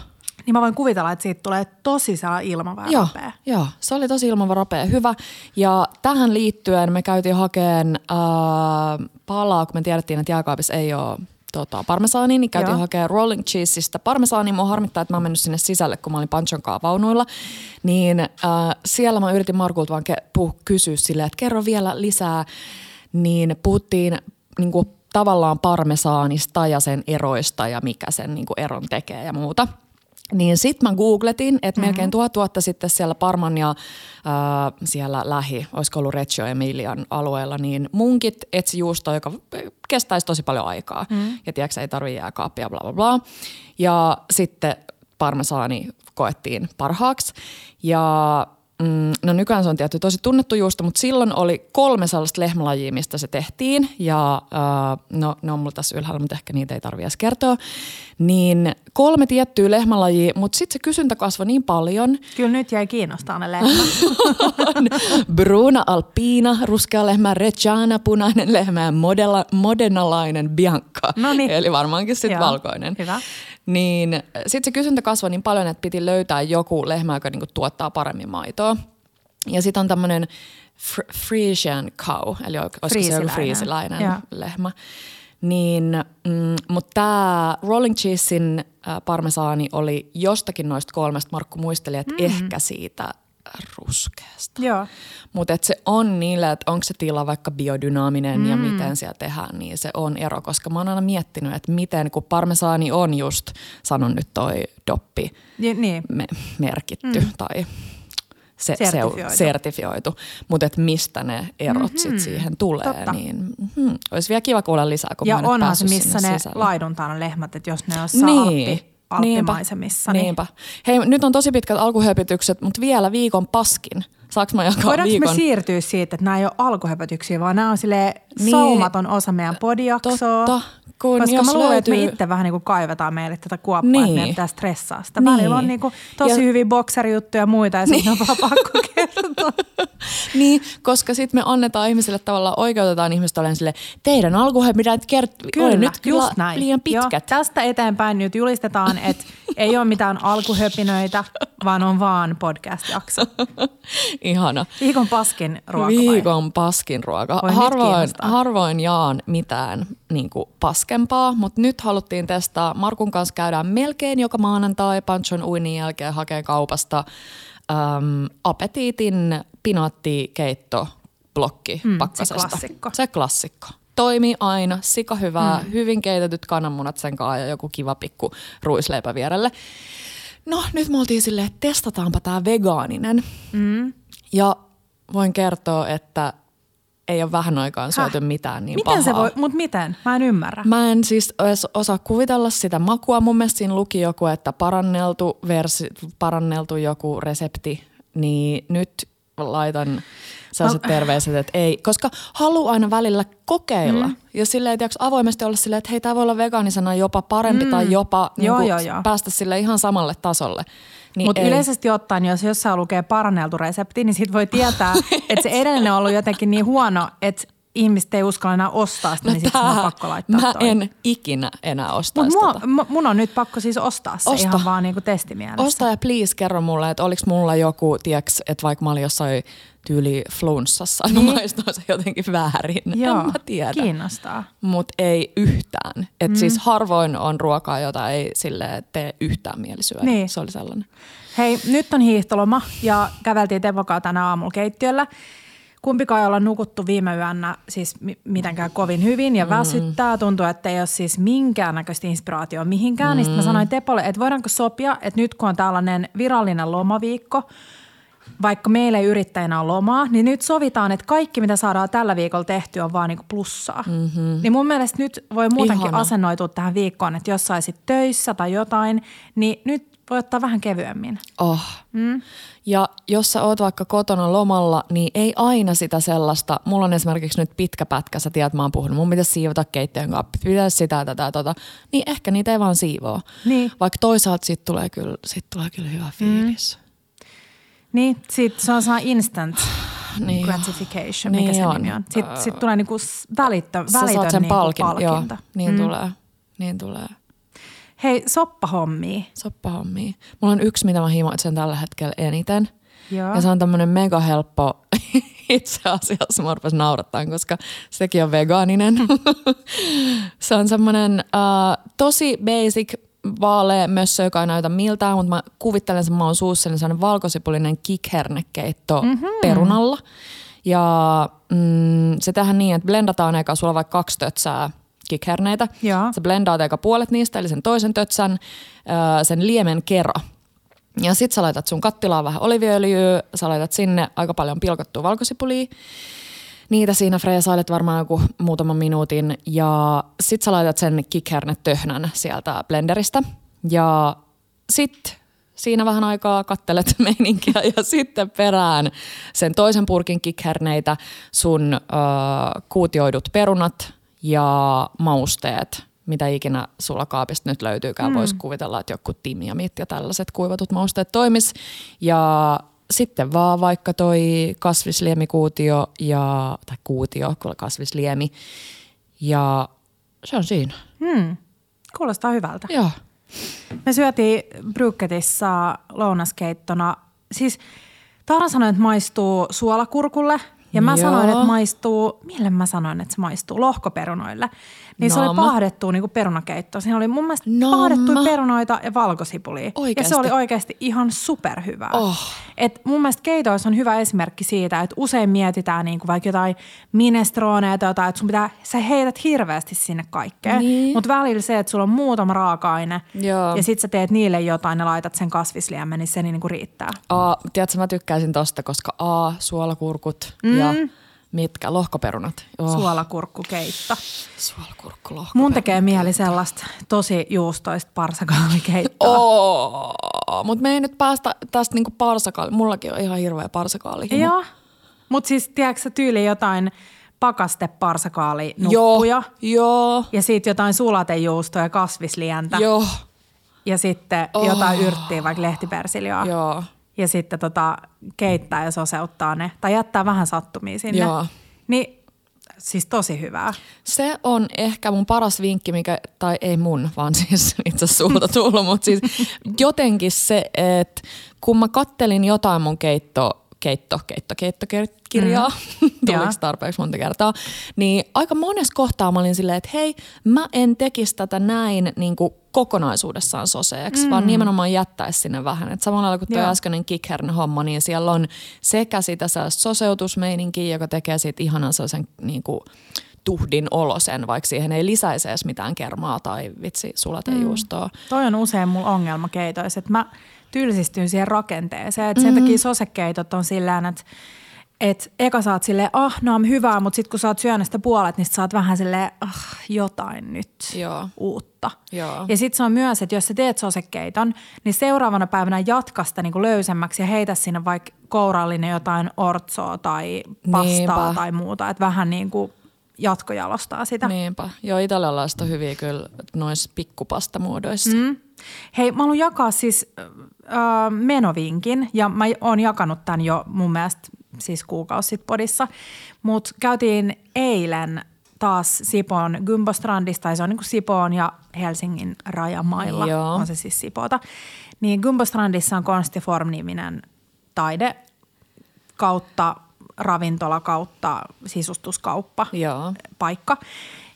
Niin mä voin kuvitella, että siitä tulee tosi sellainen ilmavara Joo, joo, se oli tosi ilmavarapea, hyvä. Ja tähän liittyen me käytiin hakeen äh, palaa, kun me tiedettiin, että jääkaapissa ei ole tota, parmesaani, niin käytiin hakemaan rolling cheeseista parmesaani. Mua harmittaa, että mä oon mennyt sinne sisälle, kun mä olin Panchon vaunuilla. Niin äh, siellä mä yritin Markulta vaan ke- puh- kysyä silleen, että kerro vielä lisää. Niin puhuttiin niin kuin, tavallaan parmesaanista ja sen eroista ja mikä sen niin kuin, eron tekee ja muuta. Niin sit mä googletin, että mm-hmm. melkein tuhat vuotta sitten siellä Parman ja äh, siellä lähi, olisiko ollut Reggio Emilian alueella, niin munkit etsi juustoa, joka kestäisi tosi paljon aikaa. Mm-hmm. Ja tiedätkö, ei tarvitse jääkaappia, bla bla bla. Ja sitten parmesaani koettiin parhaaksi. Ja mm, no nykyään se on tietty tosi tunnettu juusto, mutta silloin oli kolme sellaista lehmälajia, mistä se tehtiin. Ja äh, no, ne on mulla tässä ylhäällä, mutta ehkä niitä ei tarvitse edes kertoa. Niin kolme tiettyä lehmälajia, mutta sitten se kysyntä kasvoi niin paljon. Kyllä nyt jäi kiinnostaa ne lehmät. *laughs* Bruna Alpina, ruskea lehmä, Reggiana, punainen lehmä ja modella, modenalainen Bianca. Noniin. Eli varmaankin sitten valkoinen. hyvä. Niin sitten se kysyntä kasvoi niin paljon, että piti löytää joku lehmä, joka niinku tuottaa paremmin maitoa. Ja sitten on tämmöinen fr- Frisian cow, eli olisiko se joku Friisiläinen. lehmä. Niin, mm, mutta tämä Rolling Cheesein äh, parmesaani oli jostakin noista kolmesta. Markku muisteli, että mm. ehkä siitä ruskeasta. Joo. Mutta se on niille, että onko se tila vaikka biodynaaminen mm. ja miten siellä tehdään, niin se on ero. Koska mä oon aina miettinyt, että miten, kun parmesaani on just, sanon nyt toi doppi, Ja, niin. me, merkitty mm. tai se, Sertifioitu. Se, sertifioitu, mutta että mistä ne erot mm-hmm. sit siihen tulee, Totta. niin mm, olisi vielä kiva kuulla lisää, kun Ja mä onhan se, missä ne sisälle. laiduntaa ne lehmät, että jos ne on jossain alppi, alppimaisemissa. Niin. Niinpä. Hei, nyt on tosi pitkät alkuhöpytykset, mutta vielä viikon paskin. Saanko mä jakaa Voidaanko viikon? me siirtyä siitä, että nämä ei ole alkuhöpötyksiä, vaan nämä on sille Niin. saumaton osa meidän podijaksoa. Totta, kun Koska jos mä luulen, että me löytyy- itse vähän niin kuin kaivetaan meille tätä kuoppaa, Niin. että meidän pitää stressaa sitä. Niin. Välillä on niin kuin tosi Ja- hyviä bokserijuttuja ja muita ja sitten on vaan pakko *laughs* kertoa. *laughs* Niin, koska sitten me annetaan ihmisille tavallaan, oikeutetaan ihmistä olen sille, teidän alkuhöpyt pitää kert- Kyllä, nyt kyllä just näin. liian Joo, pitkät. tästä eteenpäin nyt julistetaan, että *laughs* ei ole mitään alkuhöpinöitä, vaan on vaan podcast-jakso. Ihana. Viikon paskin ruoka vai? Viikon paskin ruoka. Voi Harvoin, harvoin jaan mitään niin kuin paskempaa, mutta nyt haluttiin testaa. Markun kanssa käydään melkein joka maanantai Panchon uinin jälkeen hakee kaupasta äm, apetiitin pinaattikeitto blokki Mm, se pakkasesta. klassikko. Se klassikko. Toimii aina, sika hyvää, mm. hyvin keitetyt kananmunat sen kanssa ja joku kiva pikku ruisleipä vierelle. No nyt me oltiin silleen, että testataanpa tämä vegaaninen. Mm. Ja voin kertoa, että ei ole vähän aikaan syöty Häh? mitään niin Miten pahaa. se voi, mutta miten? Mä en ymmärrä. Mä en siis osaa kuvitella sitä makua. Mun mielestä siinä luki joku, että paranneltu, versi, paranneltu joku resepti, niin nyt laitan sellaiset terveiset, että ei, koska haluaa aina välillä kokeilla. Mm. Ja silleen, että avoimesti olla silleen, että hei, tämä voi olla vegaanisena jopa parempi mm. tai jopa Joo, niin joo, joo. päästä sille ihan samalle tasolle. Niin Mutta ei. yleisesti ottaen, jos jossain lukee paranneltu resepti, niin sit voi tietää, *laughs* että se edellinen on ollut jotenkin niin huono, että ihmiset ei uskalla enää ostaa sitä, niin sitten on pakko laittaa mä toi. en ikinä enää ostaisi Mut mua, tota. mu- mun on nyt pakko siis ostaa se Osta. ihan vaan niinku testimielessä. Osta ja please kerro mulle, että oliko mulla joku, tieks, että vaikka mä olin jossain tyyli flunssassa, niin, Niin. maistoi se jotenkin väärin. Joo, en mä tiedä. kiinnostaa. Mutta ei yhtään. Et mm. siis harvoin on ruokaa, jota ei sille tee yhtään mieli syödä. Niin. Se oli sellainen. Hei, nyt on hiihtoloma ja käveltiin Tevokaa tänä aamulla keittiöllä. Kumpikaan ei olla nukuttu viime yönä siis mi- mitenkään kovin hyvin ja väsyttää. Tuntuu, että ei ole siis minkäännäköistä inspiraatioa mihinkään. Mm. Niin sit mä sanoin Tepolle, että voidaanko sopia, että nyt kun on tällainen virallinen lomaviikko, vaikka meillä ei yrittäjänä ole lomaa, niin nyt sovitaan, että kaikki mitä saadaan tällä viikolla tehtyä on vaan niinku plussaa. Mm-hmm. Niin mun mielestä nyt voi muutenkin Ihana. asennoitua tähän viikkoon, että jos saisit töissä tai jotain, niin nyt voi ottaa vähän kevyemmin. Oh. Mm. Ja jos sä oot vaikka kotona lomalla, niin ei aina sitä sellaista. Mulla on esimerkiksi nyt pitkä pätkä, sä tiedät, mä oon puhunut, mun pitäisi siivota keittiön kaappi, pitäisi sitä, tätä, tota. Niin ehkä niitä ei vaan siivoo. Niin. Vaikka toisaalta sit tulee kyllä, sit tulee kyllä hyvä fiilis. Niin, sit se on saa instant *sighs* Niin. gratification, Niin mikä se on. nimi on. Sitten sit tulee niinku välittö, välitön niinku palkin, palkinto. joo. Niin mm. tulee, niin tulee. Hei, soppahommia. Soppahommia. Mulla on yksi, mitä mä himoitsen tällä hetkellä eniten. Joo. Ja se on tämmönen mega helppo. *laughs* Itse asiassa mä rupesin naurattaa, koska sekin on vegaaninen. *laughs* se on semmoinen uh, tosi basic vaalea mössö, joka ei näytä miltään, mutta mä kuvittelen sen maun suussa, niin sellainen valkosipulinen kikhernekeitto mm-hmm. perunalla. Ja mm, se tehdään niin, että blendataan eka, sulla on vaikka kaksi tötsää kikherneitä. Joo. Sä blendaat eka puolet niistä, eli sen toisen tötsän, sen liemen kera. Ja sit sä laitat sun kattilaan vähän oliviöljyä, sä laitat sinne aika paljon pilkottua valkosipulia. Niitä siinä freesailet varmaan joku muutaman minuutin ja sit sä laitat sen kikhernetöhnän sieltä blenderistä. Ja sit siinä vähän aikaa kattelet *laughs* meininkiä ja sitten perään sen toisen purkin kikherneitä, sun ö, kuutioidut perunat ja mausteet, mitä ikinä sulla kaapista nyt löytyykään. Mm. Voisi kuvitella, että joku timiamit ja tällaiset kuivatut mausteet toimis. Ja sitten vaan vaikka toi kasvisliemikuutio ja, tai kuutio, kyllä kasvisliemi. Ja se on siinä. Hmm. Kuulostaa hyvältä. Joo. Me syötiin Brykketissä lounaskeittona. Siis Taara sanoi, että maistuu suolakurkulle. Ja mä Joo. sanoin, että maistuu, mille mä sanoin, että se maistuu lohkoperunoille. Niin se oli Naama. pahdettu niin paahdekeitto. Siinä oli mun mielestä Naama. pahdettuja perunoita ja valkosipulia. Ja Oikeesti? se oli oikeasti ihan superhyvää. Oh. Et mun mielestä keitoissa on hyvä esimerkki siitä, että usein mietitään niin kuin vaikka jotain minestroneja tai jotain, että sun pitää, sä heität hirveästi sinne kaikkeen. Niin. Mutta välillä se, että sulla on muutama raaka-aine Joo. ja sit sä teet niille jotain ja laitat sen kasvisliemen, niin se niin kuin riittää. A, tiedätkö, mä tykkäisin tosta, koska A, suolakurkut mm. ja mitkä, lohkoperunat. Oh, Suolakurkkukeitto. Suolakurkku, lohkoperunat. Mun tekee mieli sellaista tosi juustoista parsakaalikeittoa. Oh, mutta me ei nyt päästä tästä niinku parsakaali. Mullakin on ihan hirveä parsakaali. Joo. Mutta siis tiedätkö sä tyyli jotain pakasteparsakaali Joo, nuppuja joo, ja sitten jotain sulatejuustoa ja kasvislientä. joo, Ja sitten oh. jotain yrttiä, vaikka lehtipersiljaa. joo. Ja sitten tota, keittää ja soseuttaa ne. Tai jättää vähän sattumia sinne. Joo. Niin siis tosi hyvää. Se on ehkä mun paras vinkki, mikä, tai ei mun, vaan *laughs* siis itse asiassa sulta tullut, mutta siis jotenkin se, että kun mä kattelin jotain mun keitto, keitto, keitto, keittokirjaa, mm. *laughs* tuliko Joo. tarpeeksi monta kertaa, niin aika monessa kohtaa mä olin silleen, että hei, mä en tekisi tätä näin niin kuin kokonaisuudessaan soseeksi, mm. vaan nimenomaan jättäisi sinne vähän. Et samalla kuin tuo äskeinen kickern homma, niin siellä on sekä sitä soseutusmeininkiä, joka tekee siitä ihanan sellaisen niin kuin, tuhdin olosen, vaikka siihen ei lisäisi edes mitään kermaa tai vitsi sulatejuustoa. Mm. Toi on usein mulla ongelma keitoissa, että mä tylsistyn siihen rakenteeseen. Et sen takia sosekeitot on sillä että että eka saat silleen, ah, no on hyvää, mutta sitten kun saat syönyt sitä puolet, niin sit saat vähän silleen, ah, jotain nyt Joo. uutta. Joo. Ja sitten se on myös, että jos sä teet sosekeiton, niin seuraavana päivänä jatka sitä niin kuin löysemmäksi ja heitä sinne vaikka kourallinen jotain ortsoa tai pastaa Niinpä. tai muuta. Että vähän niin kuin jatkojalostaa sitä. Niinpä. Joo, italialaiset on hyviä kyllä noissa pikkupastamuodoissa. Mm. Hei, mä haluan jakaa siis äh, menovinkin ja mä oon jakanut tämän jo mun mielestä siis kuukausi sitten podissa, mutta käytiin eilen taas Sipoon Gymbostrandista, tai se on niin kuin Sipoon ja Helsingin rajamailla, Joo. on se siis Sipoota. Niin Gymbostrandissa on Konstiform-niminen taide kautta ravintola kautta sisustuskauppa Joo. paikka.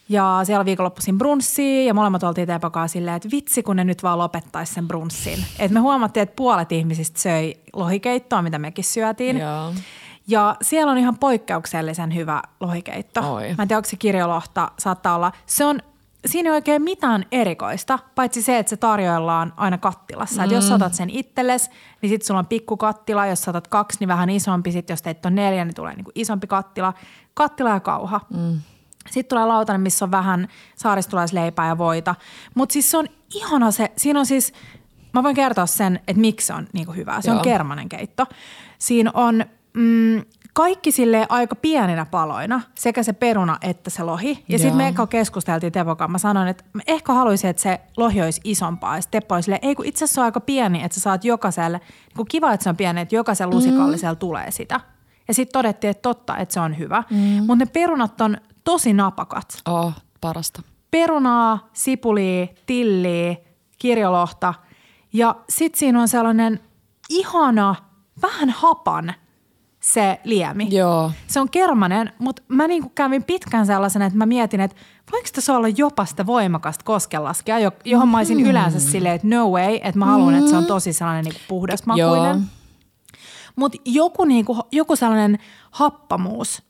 Ja siellä viikonloppuisin brunssiin ja molemmat oltiin Tepokaa silleen, että vitsi kun ne nyt vaan lopettaisi sen brunssin. Et me huomattiin, että puolet ihmisistä söi lohikeittoa, mitä mekin syötiin. Joo. Ja siellä on ihan poikkeuksellisen hyvä lohikeitto. Oi. Mä en tiedä, onko se kirjolohta, saattaa olla. Se on, siinä ei oikein mitään erikoista, paitsi se, että se tarjoillaan aina kattilassa. Mm. Et jos sä otat sen itsellesi, niin sitten sulla on pikku kattila. Jos otat kaksi, niin vähän isompi. Sitten jos teit on neljä, niin tulee niinku isompi kattila. Kattila ja kauha. Mm. Sitten tulee lautanen, missä on vähän saaristulaisleipää ja voita. Mutta siis se on ihana se, siinä on siis, mä voin kertoa sen, että miksi se on niinku hyvä. Se Joo. on kermanen keitto. Siinä on mm, kaikki sille aika pieninä paloina, sekä se peruna että se lohi. Ja sitten me eka keskusteltiin Tepokaan. Mä sanoin, että mä ehkä haluaisin, että se lohi olisi isompaa. Ja Teppo oli silleen, ei kun itse asiassa se on aika pieni, että sä saat jokaiselle, niin kuin kiva, että se on pieni, että jokaisella lusikallisella mm. tulee sitä. Ja sitten todettiin, että totta, että se on hyvä. Mm. Mutta ne perunat on tosi napakat Oh, parasta. perunaa, sipulia, tilliä, kirjolohta ja sitten siinä on sellainen ihana, vähän hapan se liemi. Joo. Se on kermanen, mutta mä niinku kävin pitkään sellaisen, että mä mietin, että voiko tässä olla jopa sitä voimakasta koskenlaskea, jo- johon mä olisin yleensä silleen, että no way, että mä haluan, että se on tosi sellainen niinku puhdasmakuinen. Mutta joku, niinku, joku sellainen happamuus,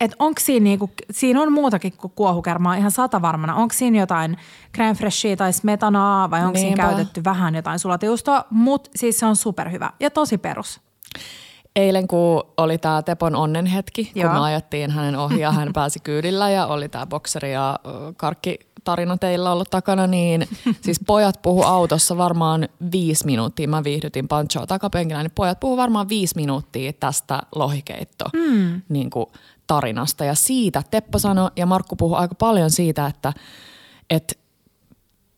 että onko siinä, niinku, siinä on muutakin kuin kuohukermaa ihan sata varmana. Onko siinä jotain crème fraichea tai smetanaa vai onko siinä käytetty vähän jotain sulatejuustoa, mutta siis se on superhyvä ja tosi perus. Eilen kun oli tämä Tepon onnenhetki, Joo. kun me ajettiin hänen ohi ja hän *laughs* pääsi kyydillä ja oli tämä bokseri ja karkki tarina teillä ollut takana, niin *laughs* siis pojat puhu autossa varmaan viisi minuuttia. Mä viihdytin Panchoa takapenkillä, niin pojat puhu varmaan viisi minuuttia tästä lohikeitto mm. niin kuin tarinasta. Ja siitä Teppo sanoi ja Markku puhui aika paljon siitä, että, että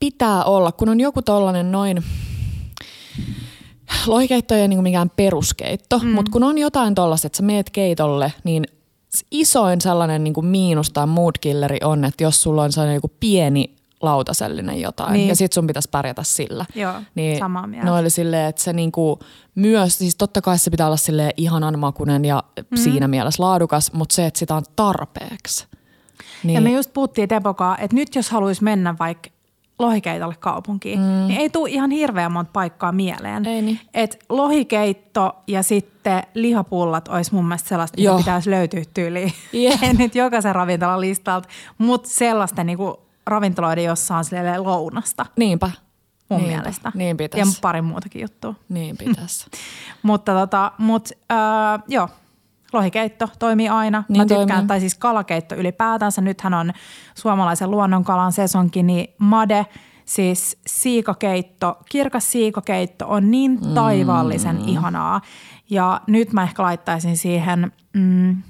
pitää olla, kun on joku tollanen noin lohikeitto ei ole niinku mikään peruskeitto, mm. mutta kun on jotain tollaista, että sä meet keitolle, niin isoin sellainen niinku miinus tai mood killeri on, että jos sulla on sellainen niinku pieni lautasellinen jotain Niin. ja sit sun pitäisi pärjätä sillä. Joo, niin samaa mieltä. No oli silleen, että se niinku myös, siis totta kai se pitää olla silleen ihanan makunen ja mm. siinä mielessä laadukas, mutta se, että sitä on tarpeeksi. Niin, Ja me just puhuttiin Tepokaa, että nyt jos haluaisi mennä vaikka lohikeitolle kaupunkiin, mm. niin ei tule ihan hirveän monta paikkaa mieleen. Ei niin. Et lohikeitto ja sitten lihapullat olisi mun mielestä sellaista, mitä pitäisi löytyä tyyliin. En *laughs* nyt jokaisen ravintolan listalta, mutta sellaista niinku ravintoloiden, jossa on lounasta niinpä. mun niinpä. mielestä. Niin ja pitäisi. pari muutakin juttua. Niin *laughs* pitäisi. Mutta tota, mut, äh, joo, lohikeitto toimii aina. Niin Mä tykkään, toimii. tai siis kalakeitto ylipäätänsä. Nythän on suomalaisen luonnonkalan sesonkin, niin made, siis siikakeitto, kirkas siikakeitto on niin taivaallisen mm. ihanaa. Ja nyt mä ehkä laittaisin siihen mm,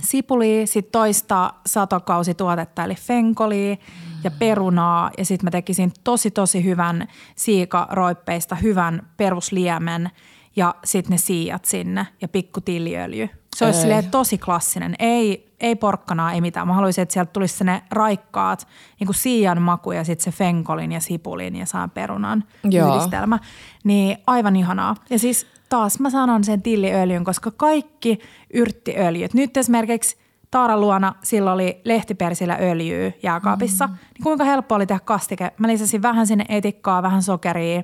sipulia, sitten toista satokausituotetta eli fenkolia ja perunaa ja sitten mä tekisin tosi tosi hyvän siikaroippeista hyvän perusliemen ja sitten ne siijat sinne ja pikku tiliöljy. Se olisi Ei. silleen tosi klassinen. Ei, ei porkkanaa, ei mitään. Mä haluaisin, että sieltä tulisi ne raikkaat niin kuin siian maku ja sitten se fenkolin ja sipulin ja saan perunan Joo. yhdistelmä. Niin aivan ihanaa. Ja siis taas mä sanon sen tilliöljyn, koska kaikki yrttiöljyt. Nyt esimerkiksi Taara luona sillä oli lehtipersillä öljyä jääkaapissa. Mm. Niin kuinka helppo oli tehdä kastike? Mä lisäsin vähän sinne etikkaa, vähän sokeria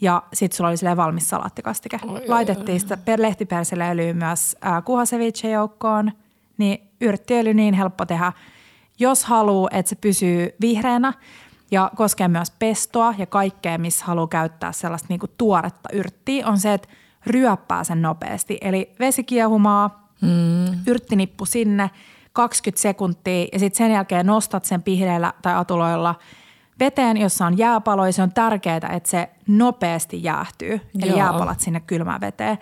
ja sitten sulla oli silleen valmis salaattikastike. Oi, oi, Laitettiin sitä per- lehtipersillä öljyä myös äh, kuhaseviche joukkoon. Niin yrttiöljy niin helppo tehdä. Jos haluaa, että se pysyy vihreänä ja koskee myös pestoa ja kaikkea, missä haluaa käyttää sellaista niinku tuoretta yrttiä, on se, että ryöppää sen nopeasti. Eli vesikiehumaa, mm. yrttinippu sinne, 20 sekuntia ja sitten sen jälkeen nostat sen pihdeillä tai atuloilla veteen, jossa on jääpalo ja se on tärkeää, että se nopeasti jäähtyy, eli Joo. jääpalat sinne kylmään veteen.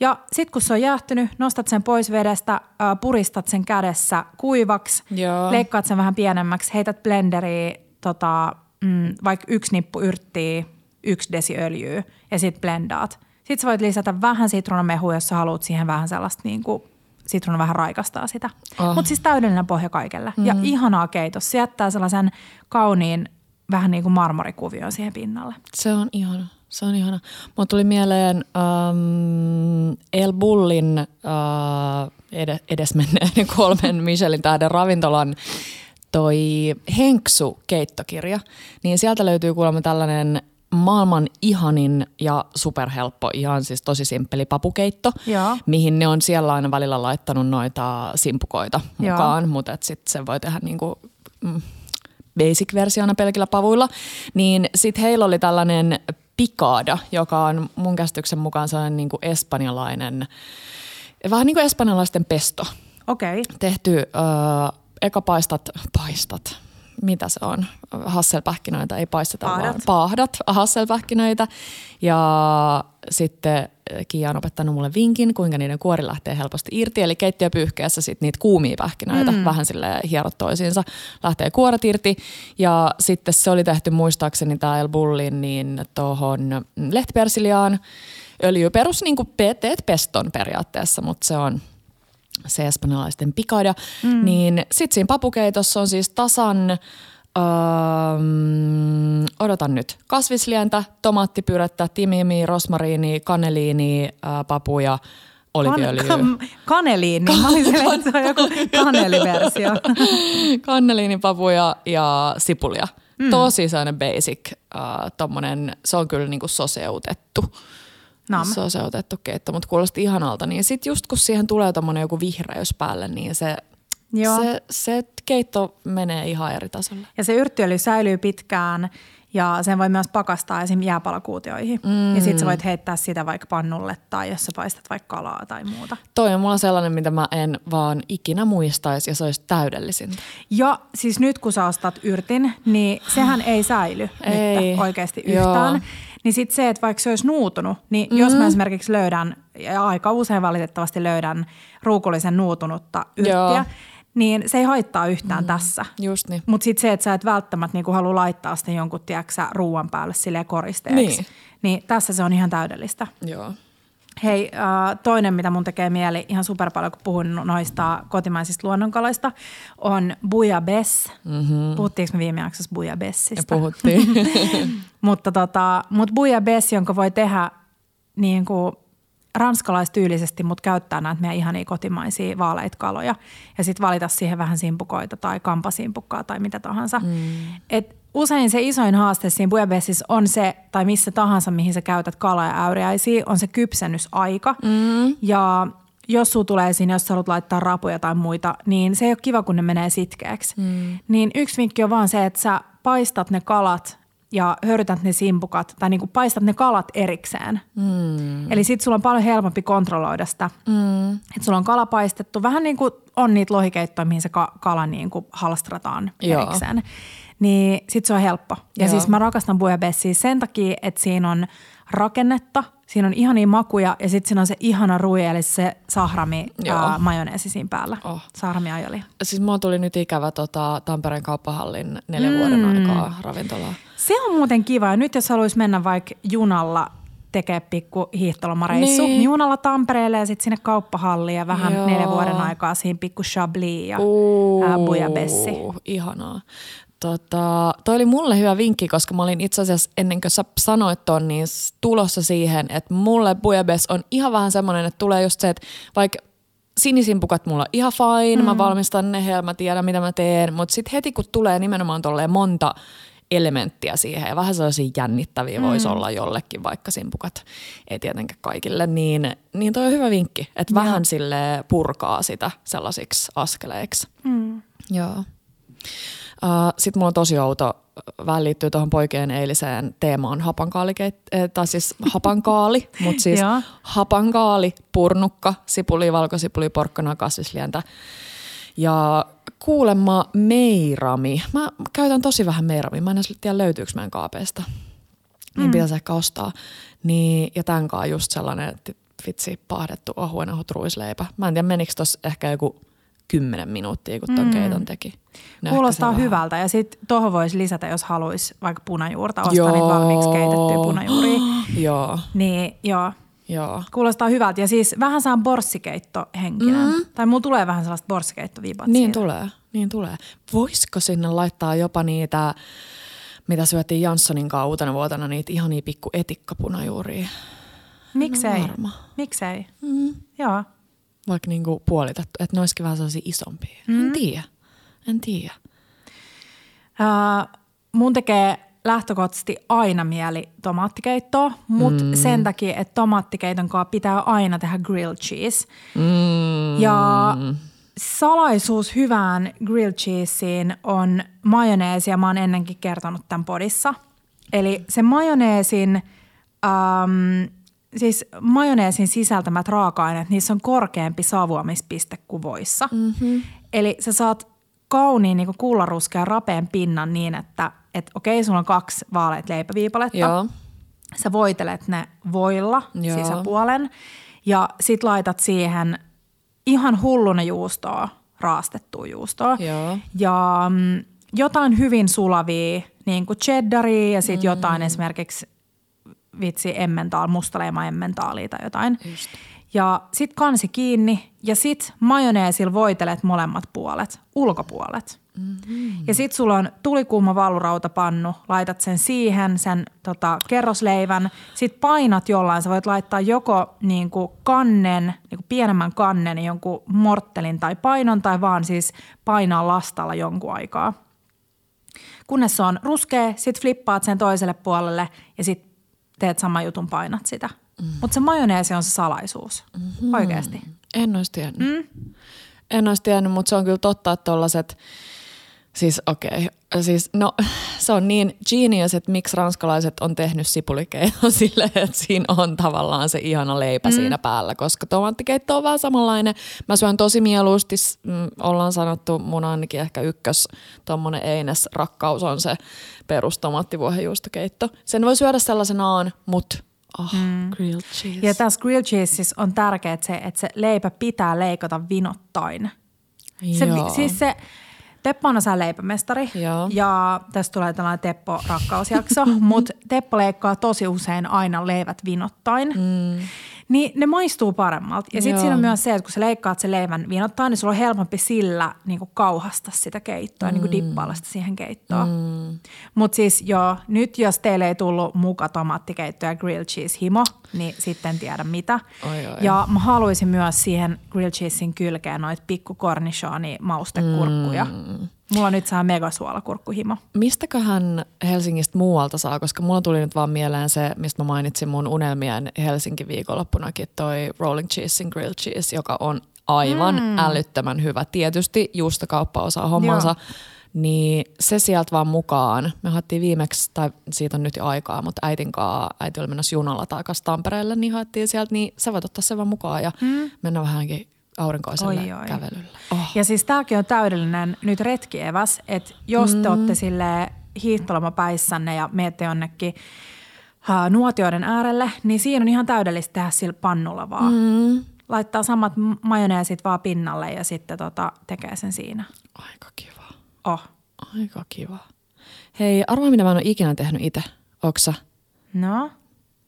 Ja sitten kun se on jäähtynyt, nostat sen pois vedestä, puristat sen kädessä kuivaksi, Joo. leikkaat sen vähän pienemmäksi, heität blenderiin tota, mm, vaikka yksi nippu yrttiä, yksi desi öljyä ja sitten blendaat. Sitten sä voit lisätä vähän sitruunamehua, jos sä haluat siihen vähän sellaista niin kuin sitruuna vähän raikastaa sitä. Oh. Mutta siis täydellinen pohja kaikelle. Mm-hmm. Ja ihanaa keitos. Se jättää sellaisen kauniin vähän niin kuin marmorikuvion siihen pinnalle. Se on ihana. Se on ihana. Mulla tuli mieleen um, El Bullin uh, edesmenneen *laughs* kolmen Michelin tähden ravintolan toi Henksu-keittokirja. Niin sieltä löytyy kuulemma tällainen maailman ihanin ja superhelppo, ihan siis tosi simppeli papukeitto, Joo. mihin ne on siellä aina välillä laittanut noita simpukoita mukaan, mutta sitten se voi tehdä niinku, mm, basic-versiona pelkillä pavuilla. Niin sitten heillä oli tällainen picada, joka on mun käsityksen mukaan sellainen niinku espanjalainen, vähän niin kuin espanjalaisten pesto. Okei. Okay. Tehty, äh, eka paistat, paistat, mitä se on, hasselpähkinöitä ei paisteta paahdat. vaan paahdat, hasselpähkinöitä ja sitten Kiia on opettanut mulle vinkin, kuinka niiden kuori lähtee helposti irti. Eli keittiöpyyhkeessä sitten niitä kuumia pähkinöitä mm. vähän sille hierot toisiinsa, lähtee kuoret irti. Ja sitten se oli tehty muistaakseni tämä El Bullin niin tuohon lehtipersiliaan öljy perus, niin kuin teet peston periaatteessa, mutta se on se espanjalaisten pikada. Mm. Niin sitten siinä papukeitossa on siis tasan Öö, odotan nyt. Kasvislientä, tomaattipyrettä, timimi, rosmariini, kaneliini, öö, papuja, oliviöljyä. Kan, kan, kaneliini, mä olin että se on joku kaneliversio. *laughs* Kaneliini, papuja ja sipulia. Mm. Tosi sellainen basic, äh, tommonen, se on kyllä niinku soseutettu. Nam. Soseutettu keitto, mutta kuulosti ihanalta. Niin sit just kun siihen tulee tommonen joku vihreys päälle, niin se Joo. Se, se keitto menee ihan eri tasolle. Ja se yrttiöljy säilyy pitkään ja sen voi myös pakastaa esim. jääpalakuutioihin. Mm. Ja sitten sä voit heittää sitä vaikka pannulle tai jos sä paistat vaikka kalaa tai muuta. Toi on mulla sellainen, mitä mä en vaan ikinä muistaisi ja se olisi täydellisintä. Ja siis nyt kun sä ostat yrtin, niin sehän ei säily ei. nyt oikeasti yhtään. Joo. Niin sitten se, että vaikka se olisi nuutunut, niin mm-hmm. jos mä esimerkiksi löydän, ja aika usein valitettavasti löydän ruukullisen nuutunutta yrttiä, Joo niin se ei haittaa yhtään mm, tässä. Just niin. Mutta sitten se, että sä et välttämättä niinku halua laittaa sitä jonkun, tiedäksä, ruuan päälle sille koristeeksi. Niin. niin tässä se on ihan täydellistä. Joo. Hei, äh, toinen, mitä mun tekee mieli ihan super paljon, kun puhun noista kotimaisista luonnonkaloista, on bouillabaisse. Mm-hmm. Puhuttiinko me viime jaksossa bouillabaissista? Ja puhuttiin. *laughs* mutta tota, mut bouillabaisse, jonka voi tehdä niin kuin ranskalaistyylisesti, mutta käyttää näitä meidän ihania kotimaisia vaaleita kaloja ja sitten valita siihen vähän simpukoita tai kampasimpukkaa tai mitä tahansa. Mm. Et usein se isoin haaste siinä bouillabaississa on se, tai missä tahansa, mihin sä käytät kalaa ja äyriäisiä, on se kypsennysaika. Mm. Ja jos sulla tulee siinä, jos sä haluat laittaa rapuja tai muita, niin se ei ole kiva, kun ne menee sitkeäksi. Mm. Niin yksi vinkki on vaan se, että sä paistat ne kalat ja höyrytät ne simpukat tai niin kuin paistat ne kalat erikseen. Mm. Eli sitten sulla on paljon helpompi kontrolloida sitä. Mm. Että sulla on kala paistettu, vähän niin kuin on niitä lohikeittoja, mihin se kala niin kuin halstrataan Joo. erikseen. Niin sitten se on helppo. Ja Joo. siis mä rakastan bouillabaissia sen takia, että siinä on rakennetta, siinä on ihania makuja ja sitten siinä on se ihana rui, eli se sahrami ää, majoneesi siinä päällä. Oh. Sahrami ajoli. Siis mulla tuli nyt ikävä tota, Tampereen kauppahallin neljän mm. vuoden aikaa ravintolaa. Se on muuten kiva. Ja nyt jos haluaisi mennä vaikka junalla tekee pikku hiihtolomareissu, niin. niin junalla Tampereelle ja sitten sinne kauppahalliin ja vähän Joo. neljän vuoden aikaa siinä pikku Chablis ja uh, bouillabaisse. Ihanaa. Tota, toi oli mulle hyvä vinkki, koska mä olin itse asiassa ennen kuin sä sanoit ton, niin tulossa siihen, että mulle bouillabaisse on ihan vähän semmoinen, että tulee just se, että vaikka sinisimpukat mulla ihan fine, mm. mä valmistan ne, mä tiedän mitä mä teen, mutta sitten heti kun tulee nimenomaan tolleen monta elementtiä siihen ja vähän sellaisia jännittäviä mm. voisi olla jollekin, vaikka simpukat ei tietenkään kaikille, niin, niin toi on hyvä vinkki, että ja. vähän sille purkaa sitä sellaisiksi askeleiksi. Mm. Joo. Uh, Sitten mulla on tosi outo vähän liittyy tuohon poikien eiliseen teemaan hapankaali, tai siis hapankaali, *laughs* mutta siis hapankaali, purnukka, sipuli, valkosipuli, porkkana, kasvislientä. Ja kuulemma meirami. Mä käytän tosi vähän meiramia. Mä en edes tiedä löytyykö meidän kaapeista. Niin mm. pitäisi ehkä ostaa. Niin, ja tämän kanssa just sellainen, että vitsi, pahdettu ohuen ruisleipä. Mä en tiedä, menikö tossa ehkä joku kymmenen minuuttia, kun ton mm. keiton teki. Kuulostaa hyvältä ja sitten tuohon voisi lisätä, jos haluaisi vaikka punajuurta, ostaa joo. niitä valmiiksi keitettyjä punajuuria. *gasps* joo. Niin joo, Joo. Kuulostaa hyvältä. Ja siis vähän saan borssikeitto henkinen. Mm. Tai mulla tulee vähän sellaista borssikeittovibat Niin siitä. tulee, niin tulee. Voisiko sinne laittaa jopa niitä, mitä syötiin Janssonin kanssa uutena vuotena, niitä ihania pikku etikkapunajuuria. Miksei? No. Miksei? Mm. Joo. Vaikka niinku puolitettu, että ne olisikin vähän sellaisia isompia. Mm. En tiedä, en tiedä. Uh, mun tekee lähtökohtaisesti aina mieli tomaattikeittoa, mutta mm. sen takia, että tomaattikeiton kanssa pitää aina tehdä grilled cheese. Mm. Ja salaisuus hyvään grilled cheeseen on majoneesi, ja mä oon ennenkin kertonut tämän podissa. Eli se majoneesin, ähm, siis majoneesin sisältämät raaka-aineet, niissä on korkeampi savuamispiste kuin voissa. Mm-hmm. Eli sä saat kauniin niin kullaruskean rapeen pinnan niin, että et okei, sulla on kaksi vaaleita leipäviipaletta. Joo. Sä voitelet ne voilla Joo. sisäpuolen ja sit laitat siihen ihan hulluna juustoa, raastettua juustoa. Joo. Ja mm, jotain hyvin sulavia, niin kuin cheddaria ja sitten mm. jotain esimerkiksi vitsi emmentaal, mustaleima emmentaalia tai jotain. Just. Ja sit kansi kiinni ja sit majoneesilla voitelet molemmat puolet, ulkopuolet. Mm-hmm. Ja sit sulla on tulikuuma valurautapannu, laitat sen siihen, sen tota, kerrosleivän, sit painat jollain, sä voit laittaa joko niin kuin kannen, niin kuin pienemmän kannen, jonkun morttelin tai painon tai vaan siis painaa lastalla jonkun aikaa. Kunnes se on ruskea, sit flippaat sen toiselle puolelle ja sit teet saman jutun, painat sitä. Mm. Mutta se majoneesi on se salaisuus, mm-hmm. oikeasti. En olisi tiennyt. Mm. En olisi tiennyt, mutta se on kyllä totta, että tollaset, siis okei, okay, siis no *laughs* se on niin genius, että miksi ranskalaiset on tehnyt sipulikeiton *laughs* silleen, että siinä on tavallaan se ihana leipä mm. siinä päällä, koska tomaattikeitto on vähän samanlainen. Mä syön tosi mieluusti, mm, ollaan sanottu mun ainakin ehkä ykkös tommonen eines rakkaus on se perustomaattivuohenjuustokeitto. Sen voi syödä sellaisenaan, mutta Oh, mm. grilled cheese. Ja tässä grilled cheese on tärkeää se, että se leipä pitää leikata vinottain. Se, Joo. siis se, Teppo on osa leipämestari Joo. ja tästä tulee tällainen Teppo-rakkausjakso, *laughs* mutta Teppo leikkaa tosi usein aina leivät vinottain. Mm. Niin ne maistuu paremmalta. Ja sitten siinä on myös se, että kun sä leikkaat sen leivän vinottain, niin sulla on helpompi sillä niin kuin kauhasta sitä keittoa, mm. niin kuin dippailla sitä siihen keittoon. Mm. Mutta siis joo, nyt jos teille ei tullut muka tomaattikeitto ja grilled cheese himo, niin sitten tiedä mitä. Oi, oi. Ja mä haluaisin myös siihen grilled cheesein kylkeen noita pikku cornichoni maustekurkkuja. Mm. Mulla nyt saa megasuolakurkkuhimo. Mistäköhän Helsingistä muualta saa, koska mulla tuli nyt vaan mieleen se, mistä mä mainitsin mun unelmien Helsinki viikonloppunakin, toi Rolling Cheesein Grilled Cheese, joka on aivan mm. älyttömän hyvä. Tietysti juustokauppa osaa hommansa, Joo. Niin se sieltä vaan mukaan. Me haettiin viimeksi, tai siitä on nyt jo aikaa, mutta äitin kanssa, äiti oli menossa junalla takaisin Tampereelle, niin haettiin sieltä, niin sä voit ottaa sen vaan mukaan ja mm. mennä vähänkin aurinkoiselle Oi, oi. kävelylle. Oh. Ja siis tämäkin on täydellinen nyt retkieväs, että jos te olette sille hiihtolomapäissänne ja menette jonnekin uh, nuotioiden äärelle, niin siinä on ihan täydellistä tehdä sillä pannulla vaan. Mm. Laittaa samat majoneesit vaan pinnalle ja sitten tota, tekee sen siinä. Aika kiva. Oh. Aika kiva. Hei, arvaa mitä mä en ole ikinä tehnyt itse. Oksa? No,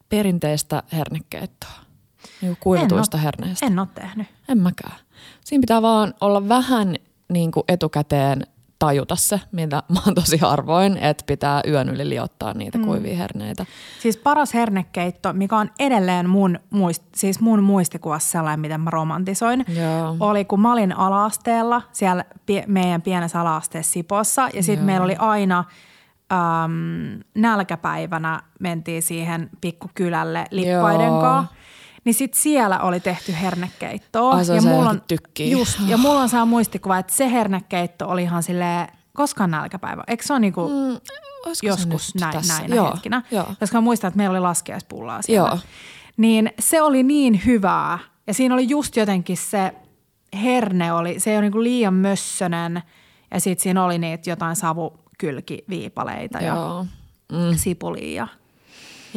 Perinteistä hernekeittoa. Niin kuivatuista en oo- herneistä. En ole tehnyt. En mäkään. Siinä pitää vaan olla vähän niin kuin etukäteen tajuta se, mitä *laughs* mä oon tosi harvoin, että pitää yön yli liottaa niitä mm. kuivia herneitä. Siis paras hernekeitto, mikä on edelleen mun, muist, siis mun muistikuvassa sellainen, miten mä romantisoin, Joo. oli kun mä olin alaasteella siellä pie, meidän pienessä alaasteessa Sipossa ja sitten meillä oli aina äm, nälkäpäivänä mentiin siihen pikkukylälle lippaiden kanssa. Niin sit siellä oli tehty hernekeittoa. Ai, se on ja se mulla tykkiin. Just, ja mulla on saa muistikuva, että se hernekeitto oli ihan silleen koskaan nälkäpäivä. Eikö se ole niinku Mm, joskus näin, tässä? näinä Joo, hetkinä? Joo. Koska mä muistan, että meillä oli laskiaispullaa siellä. Joo. Niin se oli niin hyvää. Ja siinä oli just jotenkin se herne oli, se ei ole niinku liian mössönen. Ja sitten siinä oli niitä jotain savukylkiviipaleita ja Joo. Mm. sipulia. Ja,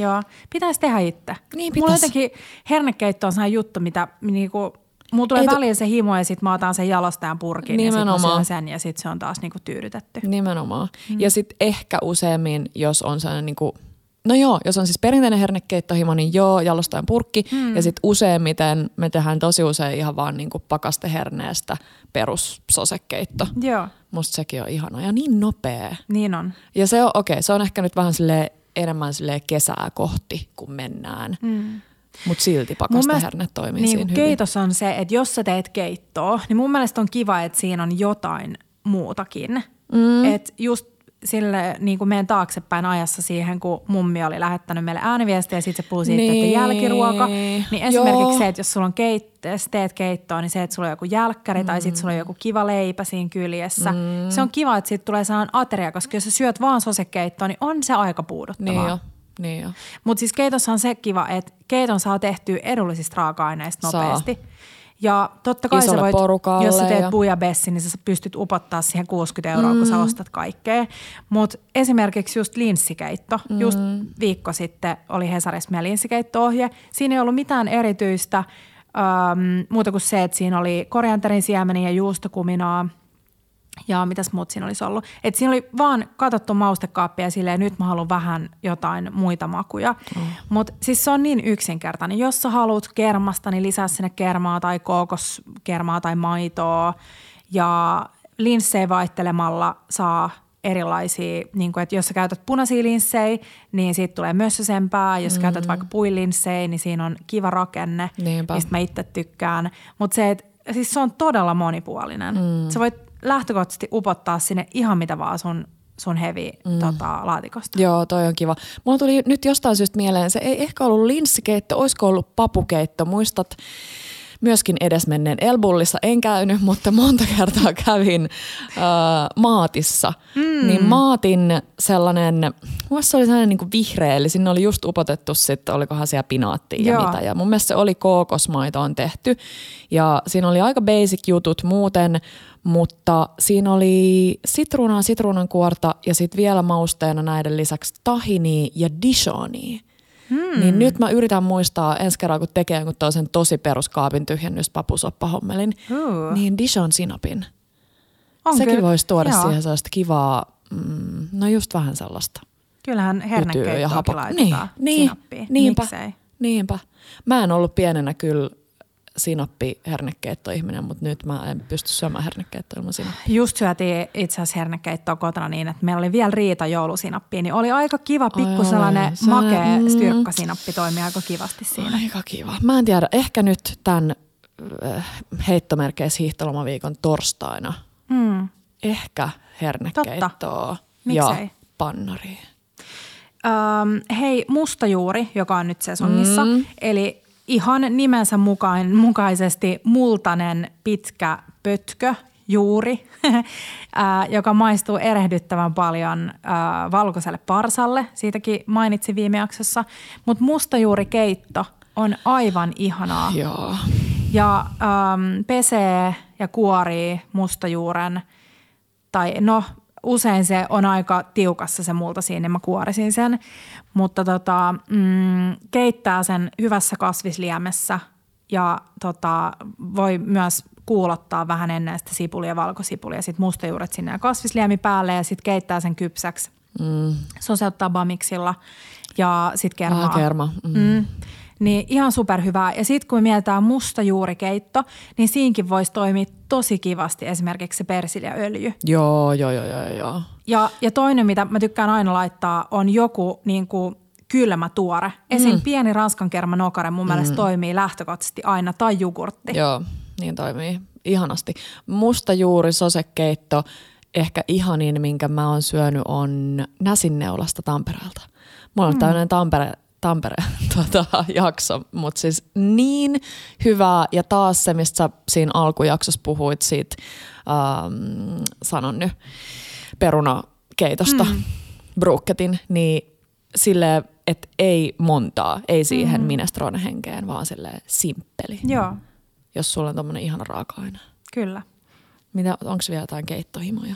joo, pitäisi tehdä itse. Niin Mulla pitäis. jotenkin hernekeitto on sellainen juttu, mitä niinku, mulla tulee Ei väliin se himo ja sitten mä otan sen jalostajan purkin ja sitten Nimenomaan. sen ja sitten se on taas niinku tyydytetty. Nimenomaan. Mm. Ja sitten ehkä useammin, jos on sellainen niinku, no joo, jos on siis perinteinen hernekeittohimo, niin joo, jalostajan purkki. Mm. Ja sitten useimmiten me tehdään tosi usein ihan vaan niinku pakasteherneestä perussosekeitto. Joo, Musta sekin on ihana ja niin nopea. niin on. Ja se on, okei, okay, se on ehkä nyt vähän sille enemmän kesää kohti, kun mennään. Mm. Mutta silti pakasteherne toimii niin siinä kuin hyvin. keitos on se, että jos sä teet keittoa, niin mun mielestä on kiva, että siinä on jotain muutakin. Mm. Että just sille niin kuin meidän taaksepäin ajassa siihen, kun mummi oli lähettänyt meille ääniviestiä ja sitten se puhuu siitä, Niin. että jälkiruoka. Niin esimerkiksi Joo. se, että jos sulla on keit, teet keittoa, niin se, että sulla on joku jälkkäri mm. tai sitten sulla on joku kiva leipä siinä kyljessä. Mm. Se on kiva, että siitä tulee sellainen ateria, koska jos sä syöt vaan sosekeittoa, niin on se aika puuduttavaa. Niin jo, niin jo. Mutta siis keitossa on se kiva, että keiton saa tehtyä edullisista raaka-aineista Saa. Ja totta kai sä voit, porukalle jos sä teet ja- bujabessi, niin sä pystyt upottaa siihen 60 euroa, mm. kun sä ostat kaikkea. Mutta esimerkiksi just linssikeitto. Mm. Just viikko sitten oli Hesarissa meidän linssikeitto-ohje. Siinä ei ollut mitään erityistä, ähm, muuta kuin se, että siinä oli korianterin siemeniä ja juustokuminaa – ja mitäs muut siinä olisi ollut. Et siinä oli vaan katsottu maustekaappia ja silleen, nyt mä haluan vähän jotain muita makuja. Mm. Mutta siis se on niin yksinkertainen. Jos sä haluat kermasta, niin lisää sinne kermaa tai kookoskermaa tai maitoa. Ja linssejä vaihtelemalla saa erilaisia, niin kuin, että jos sä käytät punaisia linssejä, niin siitä tulee mössösempää. Jos mm. käytät vaikka puilinssejä, niin siinä on kiva rakenne, Niinpä. mistä mä itse tykkään. Mutta se, että siis se on todella monipuolinen. Mm. Sä voit lähtökohtaisesti upottaa sinne ihan mitä vaan sun, sun hevi mm. tota, laatikosta. Joo, toi on kiva. Mulla tuli nyt jostain syystä mieleen, se ei ehkä ollut linssikeitto, olisiko ollut papukeitto. Muistat myöskin edesmenneen Elbullissa, en käynyt, mutta monta kertaa kävin äh, Maatissa. Mm. Niin Maatin sellainen, mun se oli sellainen niin kuin vihreä, eli sinne oli just upotettu sitten, olikohan siellä pinaattia ja mitä. Ja mun mielestä se oli kookosmaitoon tehty. Ja siinä oli aika basic jutut muuten, mutta siinä oli sitruunaa, sitruunan kuorta ja sitten vielä mausteena näiden lisäksi tahini ja dijonia. Hmm. Niin nyt mä yritän muistaa ensi kerralla, kun tekee jonkun toisen tosi peruskaapin tyhjennys papusoppahommelin, Uh. niin Dijon sinapin. On Sekin kyllä- voisi tuoda joo. siihen sellaista kivaa, mm, no just vähän sellaista. Kyllähän ja hernekeittoakin hapok- laitetaan niin, niin, sinappiin. niinpä, Miksei? niinpä. Mä en ollut pienenä kyllä sinappi hernekeittoihminen, mutta nyt mä en pysty syömään hernekeittoa ilman sinappia. Just syötiin itse asiassa hernekeittoa kotona niin, että meillä oli vielä Riita joulusinappi, niin oli aika kiva pikku Ai sellainen oli. Makea mm. styrkkasinappi toimii aika kivasti siinä. Aika kiva. Mä en tiedä, ehkä nyt tämän äh, heittomerkeissä hiihtolomaviikon torstaina Hmm. ehkä hernekeittoa ja pannaria. Öm, hei, mustajuuri, joka on nyt sesongissa, Mm. eli ihan nimensä mukaan, mukaisesti multanen pitkä pötkö, juuri, *laughs* joka maistuu erehdyttävän paljon valkoiselle parsalle. Siitäkin mainitsin viime jaksossa. Mutta mustajuurikeitto on aivan ihanaa. Joo. Ja äm, pesee ja kuorii mustajuuren, tai no usein se on aika tiukassa se multa siinä, niin mä kuorisin sen. Mutta tota, mm, keittää sen hyvässä kasvisliemessä ja tota, voi myös kuulottaa vähän ennen sitä sipulia, valkosipulia, sitten mustajuuret sinne ja kasvisliemi päälle ja sitten keittää sen kypsäksi. Mm. Soseuttaa bamiksilla ja sitten kermaa. Ah, kerma. Mm. Mm. Niin ihan superhyvää. Ja sitten kun me mietitään musta juurikeitto, niin siinkin voisi toimia tosi kivasti esimerkiksi se persiljaöljy. Joo, joo, joo, joo, joo. Ja, ja toinen, mitä mä tykkään aina laittaa, on joku niin kuin kylmä tuore. Esim. Mm. pieni ranskan kerma nokare mun mielestä toimii lähtökohtaisesti aina, tai jogurtti. Joo, niin toimii. Ihanasti. Musta juuri sosekeitto, ehkä ihanin, minkä mä oon syönyt, on näsinneulasta Tampereelta. Mulla on mm. tämmöinen Tampere, Tampere *laughs* tota, jakso, mutta siis niin hyvää. Ja taas se, mistä sä siinä alkujaksossa puhuit siitä, ähm, sanon nyt, perunakeitosta mm. bruukketin, niin sille että ei montaa, ei siihen mm. minestrone henkeen, vaan sille simppeli. Joo. Jos sulla on tommonen ihana raaka-aine. Kyllä. Mitä, onko vielä jotain keittohimoja?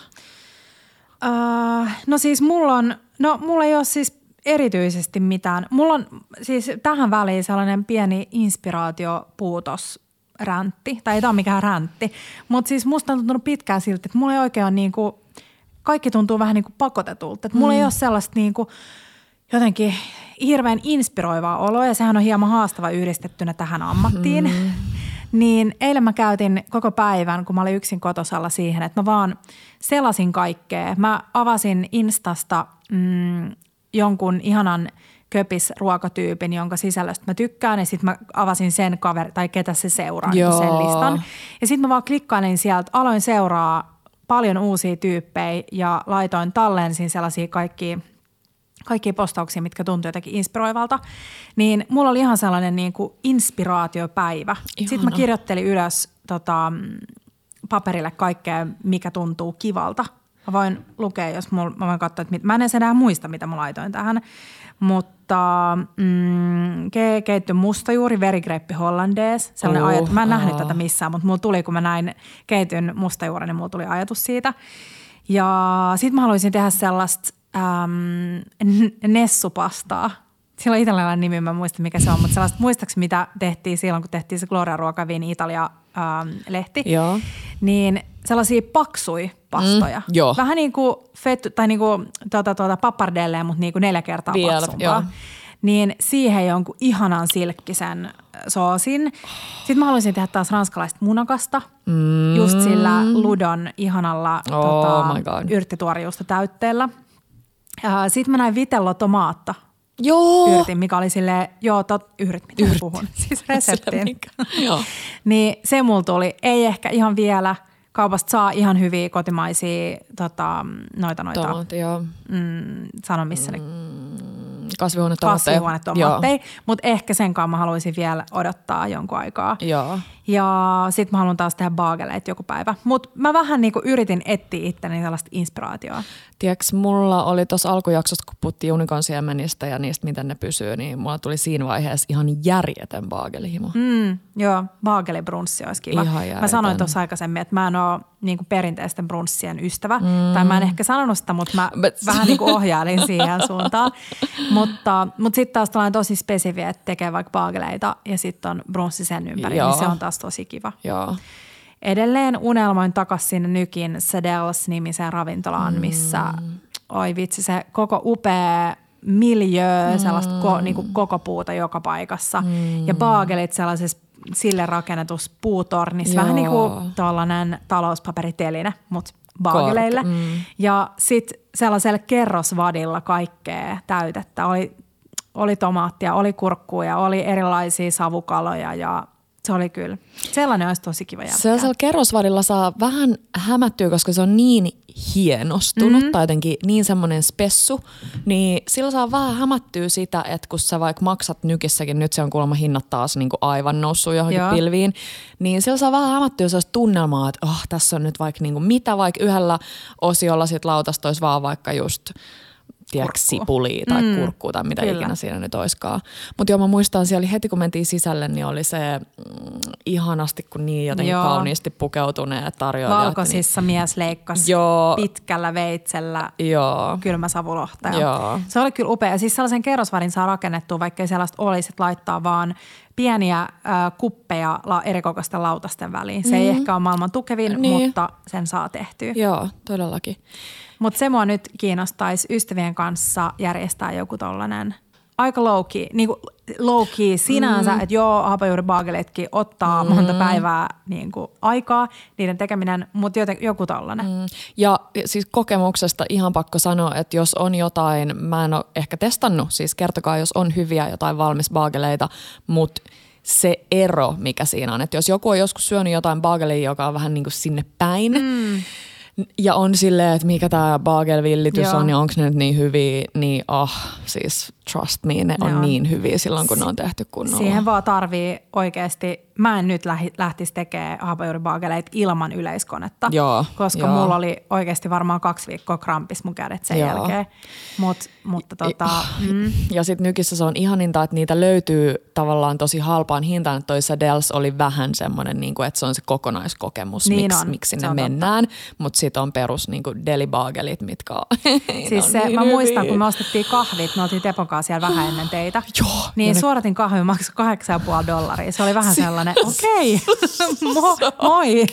Uh, no siis mulla on, no mulla ei ole siis erityisesti mitään. Mulla on siis tähän väliin sellainen pieni inspiraatiopuutos räntti, tai ei tämä ole mikään räntti, mutta siis musta on tuntunut pitkään siltä, että mulla ei oikein ole niin kuin, kaikki tuntuu vähän niin kuin pakotetulta. Että mulla mm. ei ole sellaista niin kuin, jotenkin hirveän inspiroivaa oloa ja sehän on hieman haastava yhdistettynä tähän ammattiin. Mm. *laughs* Niin eilen mä käytin koko päivän, kun mä olin yksin kotosalla siihen, että mä vaan selasin kaikkea. Mä avasin Instasta mm, jonkun ihanan köpis ruokatyypin, jonka sisällöstä mä tykkään ja sitten mä avasin sen kaveri tai ketä se seuraa, niin sen listan. Ja sitten mä vaan klikkailin sieltä, aloin seuraa paljon uusia tyyppejä ja laitoin tallensin sellaisia kaikkia – kaikkia postauksia, mitkä tuntuu jotenkin inspiroivalta, niin mulla oli ihan sellainen niin kuin inspiraatiopäivä. Ihana. Sitten mä kirjoittelin ylös tota, paperille kaikkea, mikä tuntuu kivalta. Mä voin lukea, jos mulla, mä voin katsoa, että mit, mä en edes enää muista, mitä mä laitoin tähän. Mutta mm, ke, keitty mustajuuri, verigreppi hollandees. Sellainen uh, ajatus. Mä en nähnyt uh. tätä missään, mutta mulla tuli, kun mä näin keityn mustajuuren, niin mulla tuli ajatus siitä. Ja sitten mä haluaisin tehdä sellaista ähm, nessupastaa. Sillä on italialainen nimi, mä en muista mikä se on, mutta sellaista muistaakseni mitä tehtiin silloin, kun tehtiin se Gloria Ruokaviin Italia-lehti. Joo. Niin sellaisia paksui pastoja. Mm, joo. Vähän niin kuin fettu, tai niin kuin tuota, tuota pappardelleen, mutta niin kuin neljä kertaa Vielä, paksumpaa. Joo. Niin siihen jonkun ihanan silkkisen soosin. Sitten mä haluaisin tehdä taas ranskalaista munakasta. Mm. Just sillä Ludon ihanalla oh tota, yrttituorijuusta täytteellä – sitten mä näin Vitello Tomaatta Joo. yrtin, mikä oli silleen, joo, tot, yrit, mitä Yrt. puhun, *laughs* siis reseptiin. niin se mulla tuli, ei ehkä ihan vielä, kaupasta saa ihan hyviä kotimaisia tota, noita noita. Tomaatti, joo. Mm, sano missä mm, ne kasvihuonetomaatteja. Kasvihuonetomaatteja, mutta ehkä sen kanssa mä haluaisin vielä odottaa jonkun aikaa. Joo. Ja sitten mä haluan taas tehdä baageleita joku päivä. Mutta mä vähän niinku yritin etsiä itteni sellaista inspiraatioa. Tiedätkö, mulla oli tuossa alkujaksossa, kun puhuttiin unikonsiemmenistä ja niistä, miten ne pysyy, niin mulla tuli siinä vaiheessa ihan järjetön baagelihimo. Mm, joo, baagelibrunssi olisi kiva. Ihan järjetön. Mä sanoin tuossa aikaisemmin, että mä en ole niin kuin perinteisten brunssien ystävä. Mm. Tai mä en ehkä sanonut sitä, mutta mä *laughs* But... vähän niin kuin ohjailin siihen suuntaan. mutta mutta sitten taas tällainen tosi spesifiä, että tekee vaikka baageleita ja sitten on brunssi sen ympäri, Joo. niin se on taas tosi kiva. Joo. Edelleen unelmoin takaisin sinne Nykin Sedels-nimiseen ravintolaan, mm. missä oi vitsi se koko upea miljö, mm. sellaista ko, niin kuin koko puuta joka paikassa. Mm. Ja baagelit sellaisessa sille rakennetus puutornis, vähän niin kuin tuollainen talouspaperiteline, mutta baageleille. Mm. Ja sitten sellaisella kerrosvadilla kaikkea täytettä. Oli, oli tomaattia, oli kurkkuja, oli erilaisia savukaloja ja se oli kyllä. Sellainen olisi tosi kiva jälkeen. Sellaisella kerrosvadilla saa vähän hämättyä, koska se on niin hienostunut mm-hmm. tai jotenkin niin semmoinen spessu, niin sillä saa vähän hämättyä sitä, että kun sä vaikka maksat nykissäkin, nyt se on kuulemma hinnat taas niin kuin aivan noussut johonkin Joo. pilviin, niin sillä saa vähän hämättyä sellaista tunnelmaa, että oh, tässä on nyt vaikka niin kuin mitä, vaikka yhdellä osiolla sit lautasta olisi vaan vaikka just – tiedätkö, sipulia tai mm, kurkkua tai mitä kyllä. ikinä siinä nyt oiskaan. Mutta joo, mä muistan, siellä oli heti kun mentiin sisälle, niin oli se mm, ihanasti, kun niin jotenkin joo. kauniisti pukeutuneet tarjoilijat. Valkoisissa niin, mies leikkasi joo. pitkällä veitsellä joo. kylmä savulohta. Joo. Se oli kyllä upea. Siis sellaisen kerrosvarin saa rakennettua, vaikka ei sellaista olisi, että laittaa vaan pieniä äh, kuppeja la, erikokoisten lautasten väliin. Se mm. ei ehkä ole maailman tukevin, niin. mutta sen saa tehtyä. Joo, todellakin. Mutta se mua nyt kiinnostaisi ystävien kanssa järjestää joku tollainen aika low key, niin kuin low key sinänsä, mm. että joo, hapajuuribaageletkin ottaa mm. monta päivää niin kuin aikaa, niiden tekeminen, mutta joten, joku tollainen. Mm. Ja siis kokemuksesta ihan pakko sanoa, että jos on jotain, mä en ole ehkä testannut, siis kertokaa, jos on hyviä jotain valmis baageleita, mutta se ero, mikä siinä on, että jos joku on joskus syönyt jotain baagelia, joka on vähän niin kuin sinne päin, mm Ja on silleen, että mikä tämä bagelvillitys Joo. on ja onko ne nyt niin hyviä, niin ah, siis trust me, ne, on on. niin hyviä silloin, kun ne on tehty kunnolla. Siihen vaan tarvii oikeasti, mä en nyt lähi, lähtisi tekemään hapajuuribaageleita ilman yleiskonetta, Joo, koska joo. mulla oli oikeasti varmaan kaksi viikkoa krampis mun kädet sen Joo. jälkeen. Mut, mutta tota, mm, Ja sitten nykissä se on ihaninta, että niitä löytyy tavallaan tosi halpaan hintaan. Että toi Sadels oli vähän semmoinen, niin kuin, että se on se kokonaiskokemus, Niin miksi, on, miksi sinne mennään. Mutta sitten on perus niin kuin delibaagelit, mitkä on, *laughs* siis on se, niin mä muistan, hyviä. kun me ostettiin kahvit, me oltiin Tepokaa siellä vähän ennen teitä. *gasps* Joo, Niin ne- suoratin kahvi maksoi 8,5 dollaria. Se oli vähän sellainen, okei, *laughs* *laughs* mo, moi.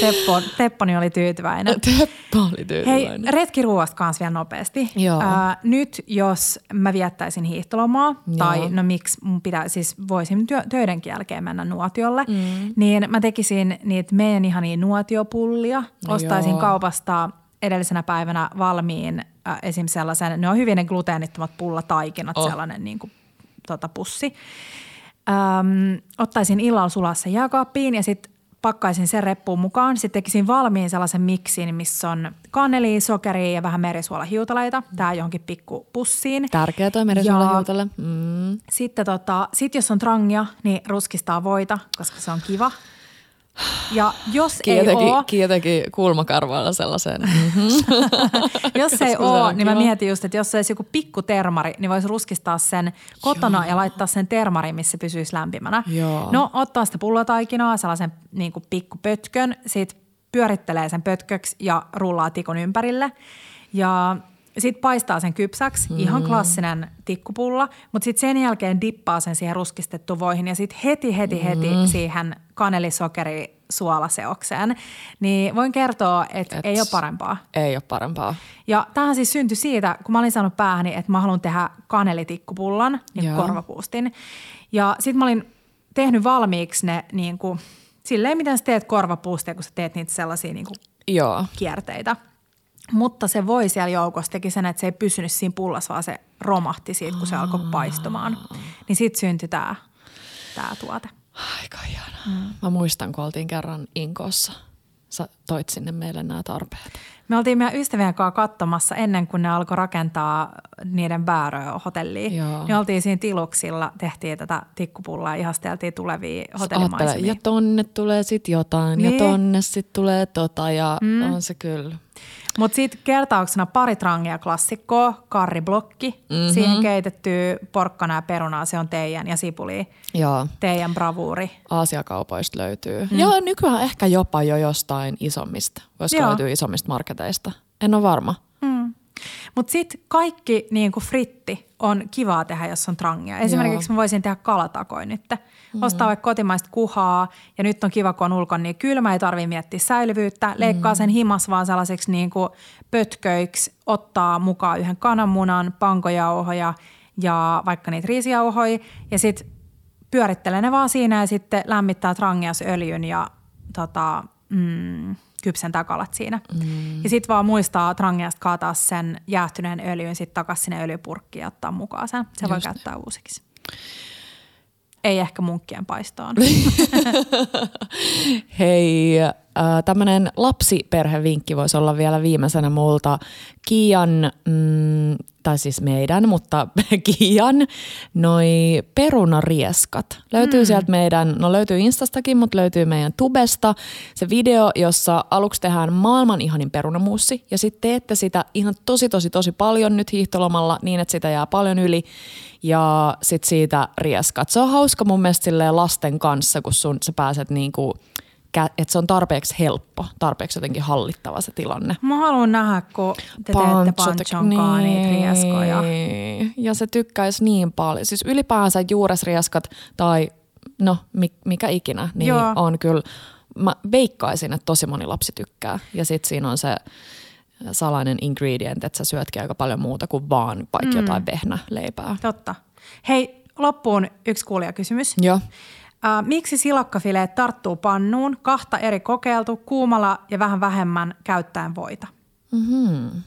Teppo, Tepponi oli tyytyväinen. Teppo oli Hei, tyytyväinen. retkiruoasta kanssa vielä nopeasti. Joo. Nyt jos mä viettäisin hiihtolomaa, Joo. tai no miksi mun pitää, siis voisin työ, töidenkin jälkeen mennä nuotiolle, mm. niin mä tekisin niitä meidän ihania nuotiopullia. Ostaisin Joo. kaupasta edellisenä päivänä valmiin äh, esim. sellaisen, ne on hyvin ne gluteenittomat pullataikinat, Oh. sellainen niin kuin, tota, pussi. Öm, ottaisin illalla sulaa sen jääkaappiin ja sitten pakkaisin sen reppuun mukaan. Sitten tekisin valmiin sellaisen miksin, missä on kanelia, sokeria ja vähän merisuolahiutaleita. Tää johonkin pikku pussiin. Tärkeä toi merisuolahiutale. Mm. Sitten tota, sit jos on trangia, niin ruskistaa voita, koska se on kiva. Ja jos ei ole, kiitäkin kulmakarvoilla sellaisen. Mm-hmm. *laughs* jos ei ole, niin mä mietin just, että jos se olisi joku pikku termari, niin voisi ruskistaa sen kotona Joo. ja laittaa sen termariin, missä pysyisi lämpimänä. Joo. No ottaa sitä pullotaikinaa, sellaisen niin kuin pikku pötkön, sit pyörittelee sen pötköksi ja rullaa tikun ympärille. Ja sitten paistaa sen kypsäksi, mm. ihan klassinen tikkupulla, mutta sitten sen jälkeen dippaa sen siihen ruskistettuun voihin ja sitten heti, heti, heti Mm. siihen kanelisokeri suolaseokseen. Niin voin kertoa, että Et- ei ole parempaa. Ei ole parempaa. Ja tämähän siis syntyi siitä, kun mä olin saanut päähäni, että mä haluan tehdä kanelitikkupullan, niin Joo. korvapuustin. Ja sitten mä olin tehnyt valmiiksi ne niin kuin, silleen, miten sä teet korvapuustia, kun sä teet niitä sellaisia niin kuin Joo. kierteitä. Mutta se voi siellä joukossa teki sen, että se ei pysynyt siinä pullassa, vaan se romahti siitä, kun se alkoi paistumaan. Niin sitten syntyi tämä, tämä tuote. Aika ihanaa. Mm. Mä muistan, kun oltiin kerran Inkossa. Sä toit sinne meille nämä tarpeet. Me oltiin meidän ystävien kanssa katsomassa ennen kuin ne alkoi rakentaa niiden Väärö-hotellia. Joo. Niin oltiin siinä tiluksilla, tehtiin tätä tikkupullaa ja ihasteltiin tulevia hotellimaisemia. ja tonne tulee sit jotain, Niin. ja tonne sit tulee tota, ja mm. on se kyllä. Mutta sitten kertauksena pari trangia klassikkoa, karriblokki, Mhm. mm-hmm. siihen keitetty porkkana ja perunaa, se on teidän ja sipuli, Joo, teidän bravuuri. Aasiakaupoista löytyy. Mm. Joo, nykyään ehkä jopa jo jostain isommista. Voisiko löytyä isommista marketeista? En ole varma. Mutta sitten kaikki niin kuin fritti on kivaa tehdä, jos on trangia. Esimerkiksi mä voisin tehdä kalatakoin nyt. Mm. Ostaa vaikka kotimaista kuhaa ja nyt on kiva, kun on ulkon niin kylmä, ei tarvitse miettiä säilyvyyttä. Leikkaa Mm. sen himas vaan sellaiseksi niin kuin pötköiksi, ottaa mukaan yhden kananmunan, pankojauhoja ja vaikka niitä riisijauhoja ja sitten pyörittelee ne vaan siinä ja sitten lämmittää trangiasöljyn ja tota, mm, kypsentää kalat siinä. Mm. Ja sitten vaan muistaa trangiasta kaataa sen jäähtyneen öljyn sitten takaisin sinne öljypurkkiin ja ottaa mukaan sen. Se voi Just käyttää uusiksi. Ei ehkä munkkien paistoon. *laughs* Hei, äh, tämmöinen lapsiperhevinkki voisi olla vielä viimeisenä multa. Kiian, mm, tai siis meidän, mutta *laughs* Kiian, noi perunarieskat. Löytyy mm. sieltä meidän, no löytyy Instastakin, mutta löytyy meidän tubesta. Se video, jossa aluksi tehdään maailman ihanin perunamuussi ja sitten teette sitä ihan tosi tosi tosi paljon nyt hiihtolomalla niin, että sitä jää paljon yli ja sitten siitä rieskat. Se on hauska mun mielestä lasten kanssa, kun sun, sä pääset niinku, että se on tarpeeksi helppo, tarpeeksi jotenkin hallittava se tilanne. Mä haluan nähdä, kun te teette panchon kanssa niitä rieskoja. Niin. Ja se tykkäisi niin paljon. Siis ylipäänsä juuresrieskat tai no mi- mikä ikinä, niin Joo. on kyllä, mä veikkaisin, että tosi moni lapsi tykkää. Ja sitten siinä on se salainen ingredient, että sä syötkin aika paljon muuta kuin vaan vaikka mm. jotain vehnäleipää. Totta. Hei, loppuun yksi kuulijakysymys. Joo. Äh, miksi silakkafileet tarttuu pannuun kahta eri kokeiltu kuumalla ja vähän vähemmän käyttäen voita? Mm-hmm.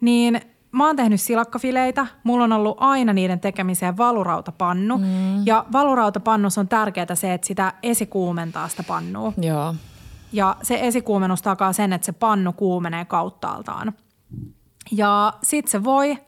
Niin mä oon tehnyt silakkafileitä. Mulla on ollut aina niiden tekemiseen valurautapannu. Mm. Ja valurautapannussa on tärkeää se, että sitä esikuumentaa sitä pannua. Joo. Ja se esikuumennus takaa sen, että se pannu kuumenee kauttaaltaan. Ja sit se voi,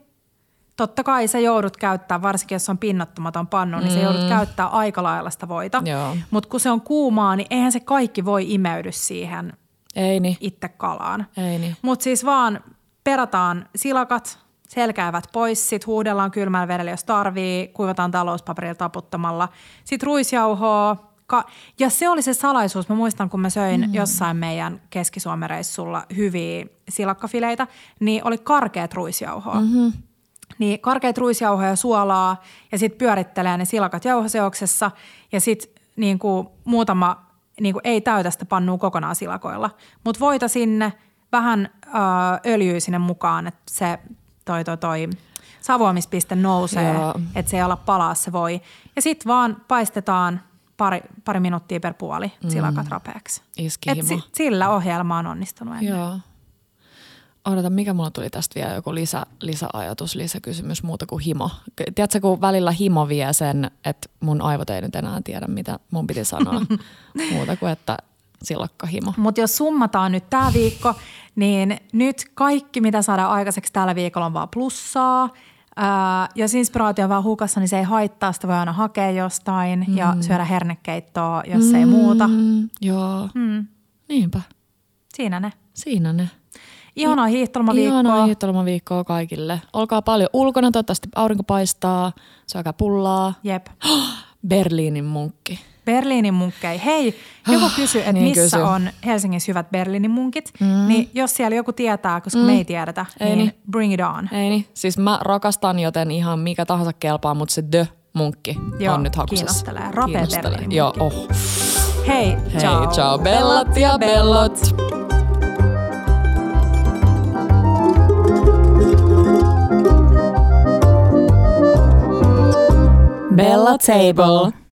totta kai sä joudut käyttää, varsinkin jos on pinnottomaton pannu, niin mm. sä joudut käyttää aika lailla sitä voita. Mutta kun se on kuumaa, niin eihän se kaikki voi imeydy siihen Ei niin. itse kalaan. Ei niin. Mutta siis vaan perataan silakat, selkäävät pois, sitten huudellaan kylmällä vedellä, jos tarvii, kuivataan talouspaperilla taputtamalla. Sitten ruisjauhoa, Ka- ja se oli se salaisuus. Mä muistan, kun mä söin mm. jossain meidän keskisuomereissulla hyviä silakkafileitä, niin oli karkeat ruisjauhoa. Mm-hmm. Niin karkeat ruisjauhoja, suolaa ja sitten pyörittelee ne silakat jauhoseoksessa ja sitten niin kuin muutama niin kuin ei täytä sitä pannua kokonaan silakoilla. Mutta voita sinne, vähän ö, öljyä sinne mukaan, että se toi, toi, toi savuamispiste nousee, että se ei olla palaa se voi. Ja sitten vaan paistetaan pari, pari minuuttia per puoli mm. silakat rapeaksi. Et si, sillä ohjelma on onnistunut ennen. Joo. Odota, mikä mulla tuli tästä vielä joku lisä, lisäajatus, lisäkysymys muuta kuin himo. Tiedätkö, kun välillä himo vie sen, että mun aivot ei nyt enää tiedä, mitä mun piti sanoa *laughs* muuta kuin, että silakkahimo. Mutta jos summataan nyt tämä viikko, niin nyt kaikki, mitä saadaan aikaiseksi tällä viikolla on vaan plussaa – Ää, jos inspiraatio on vaan hukassa, niin se ei haittaa, sitä voi aina hakea jostain mm. ja syödä hernekeittoa, jos mm. ei muuta. Joo, mm. niinpä. Siinä ne. Siinä ne. Ihanaa hiihtolomaviikkoa. Ihanaa hiihtolomaviikkoa kaikille. Olkaa paljon ulkona, toivottavasti aurinko paistaa, syökää pullaa. Jep. *gasps* Berliinin munkki. Berliinin munkkei. Hei, joku ah, kysyi, että niin missä kysy. on Helsingissä hyvät Berliinin munkit. Mm. Niin jos siellä joku tietää, koska mm. me ei tiedetä, ei niin, niin bring it on. Ei niin. Siis mä rakastan, joten ihan mikä tahansa kelpaa, mutta se the munkki Joo, on nyt hakusessa. kiinnostelee. Rapea Berliinin Joo, oh. Hei, Hei, ciao. ciao bellat ja bellot. Bella Table.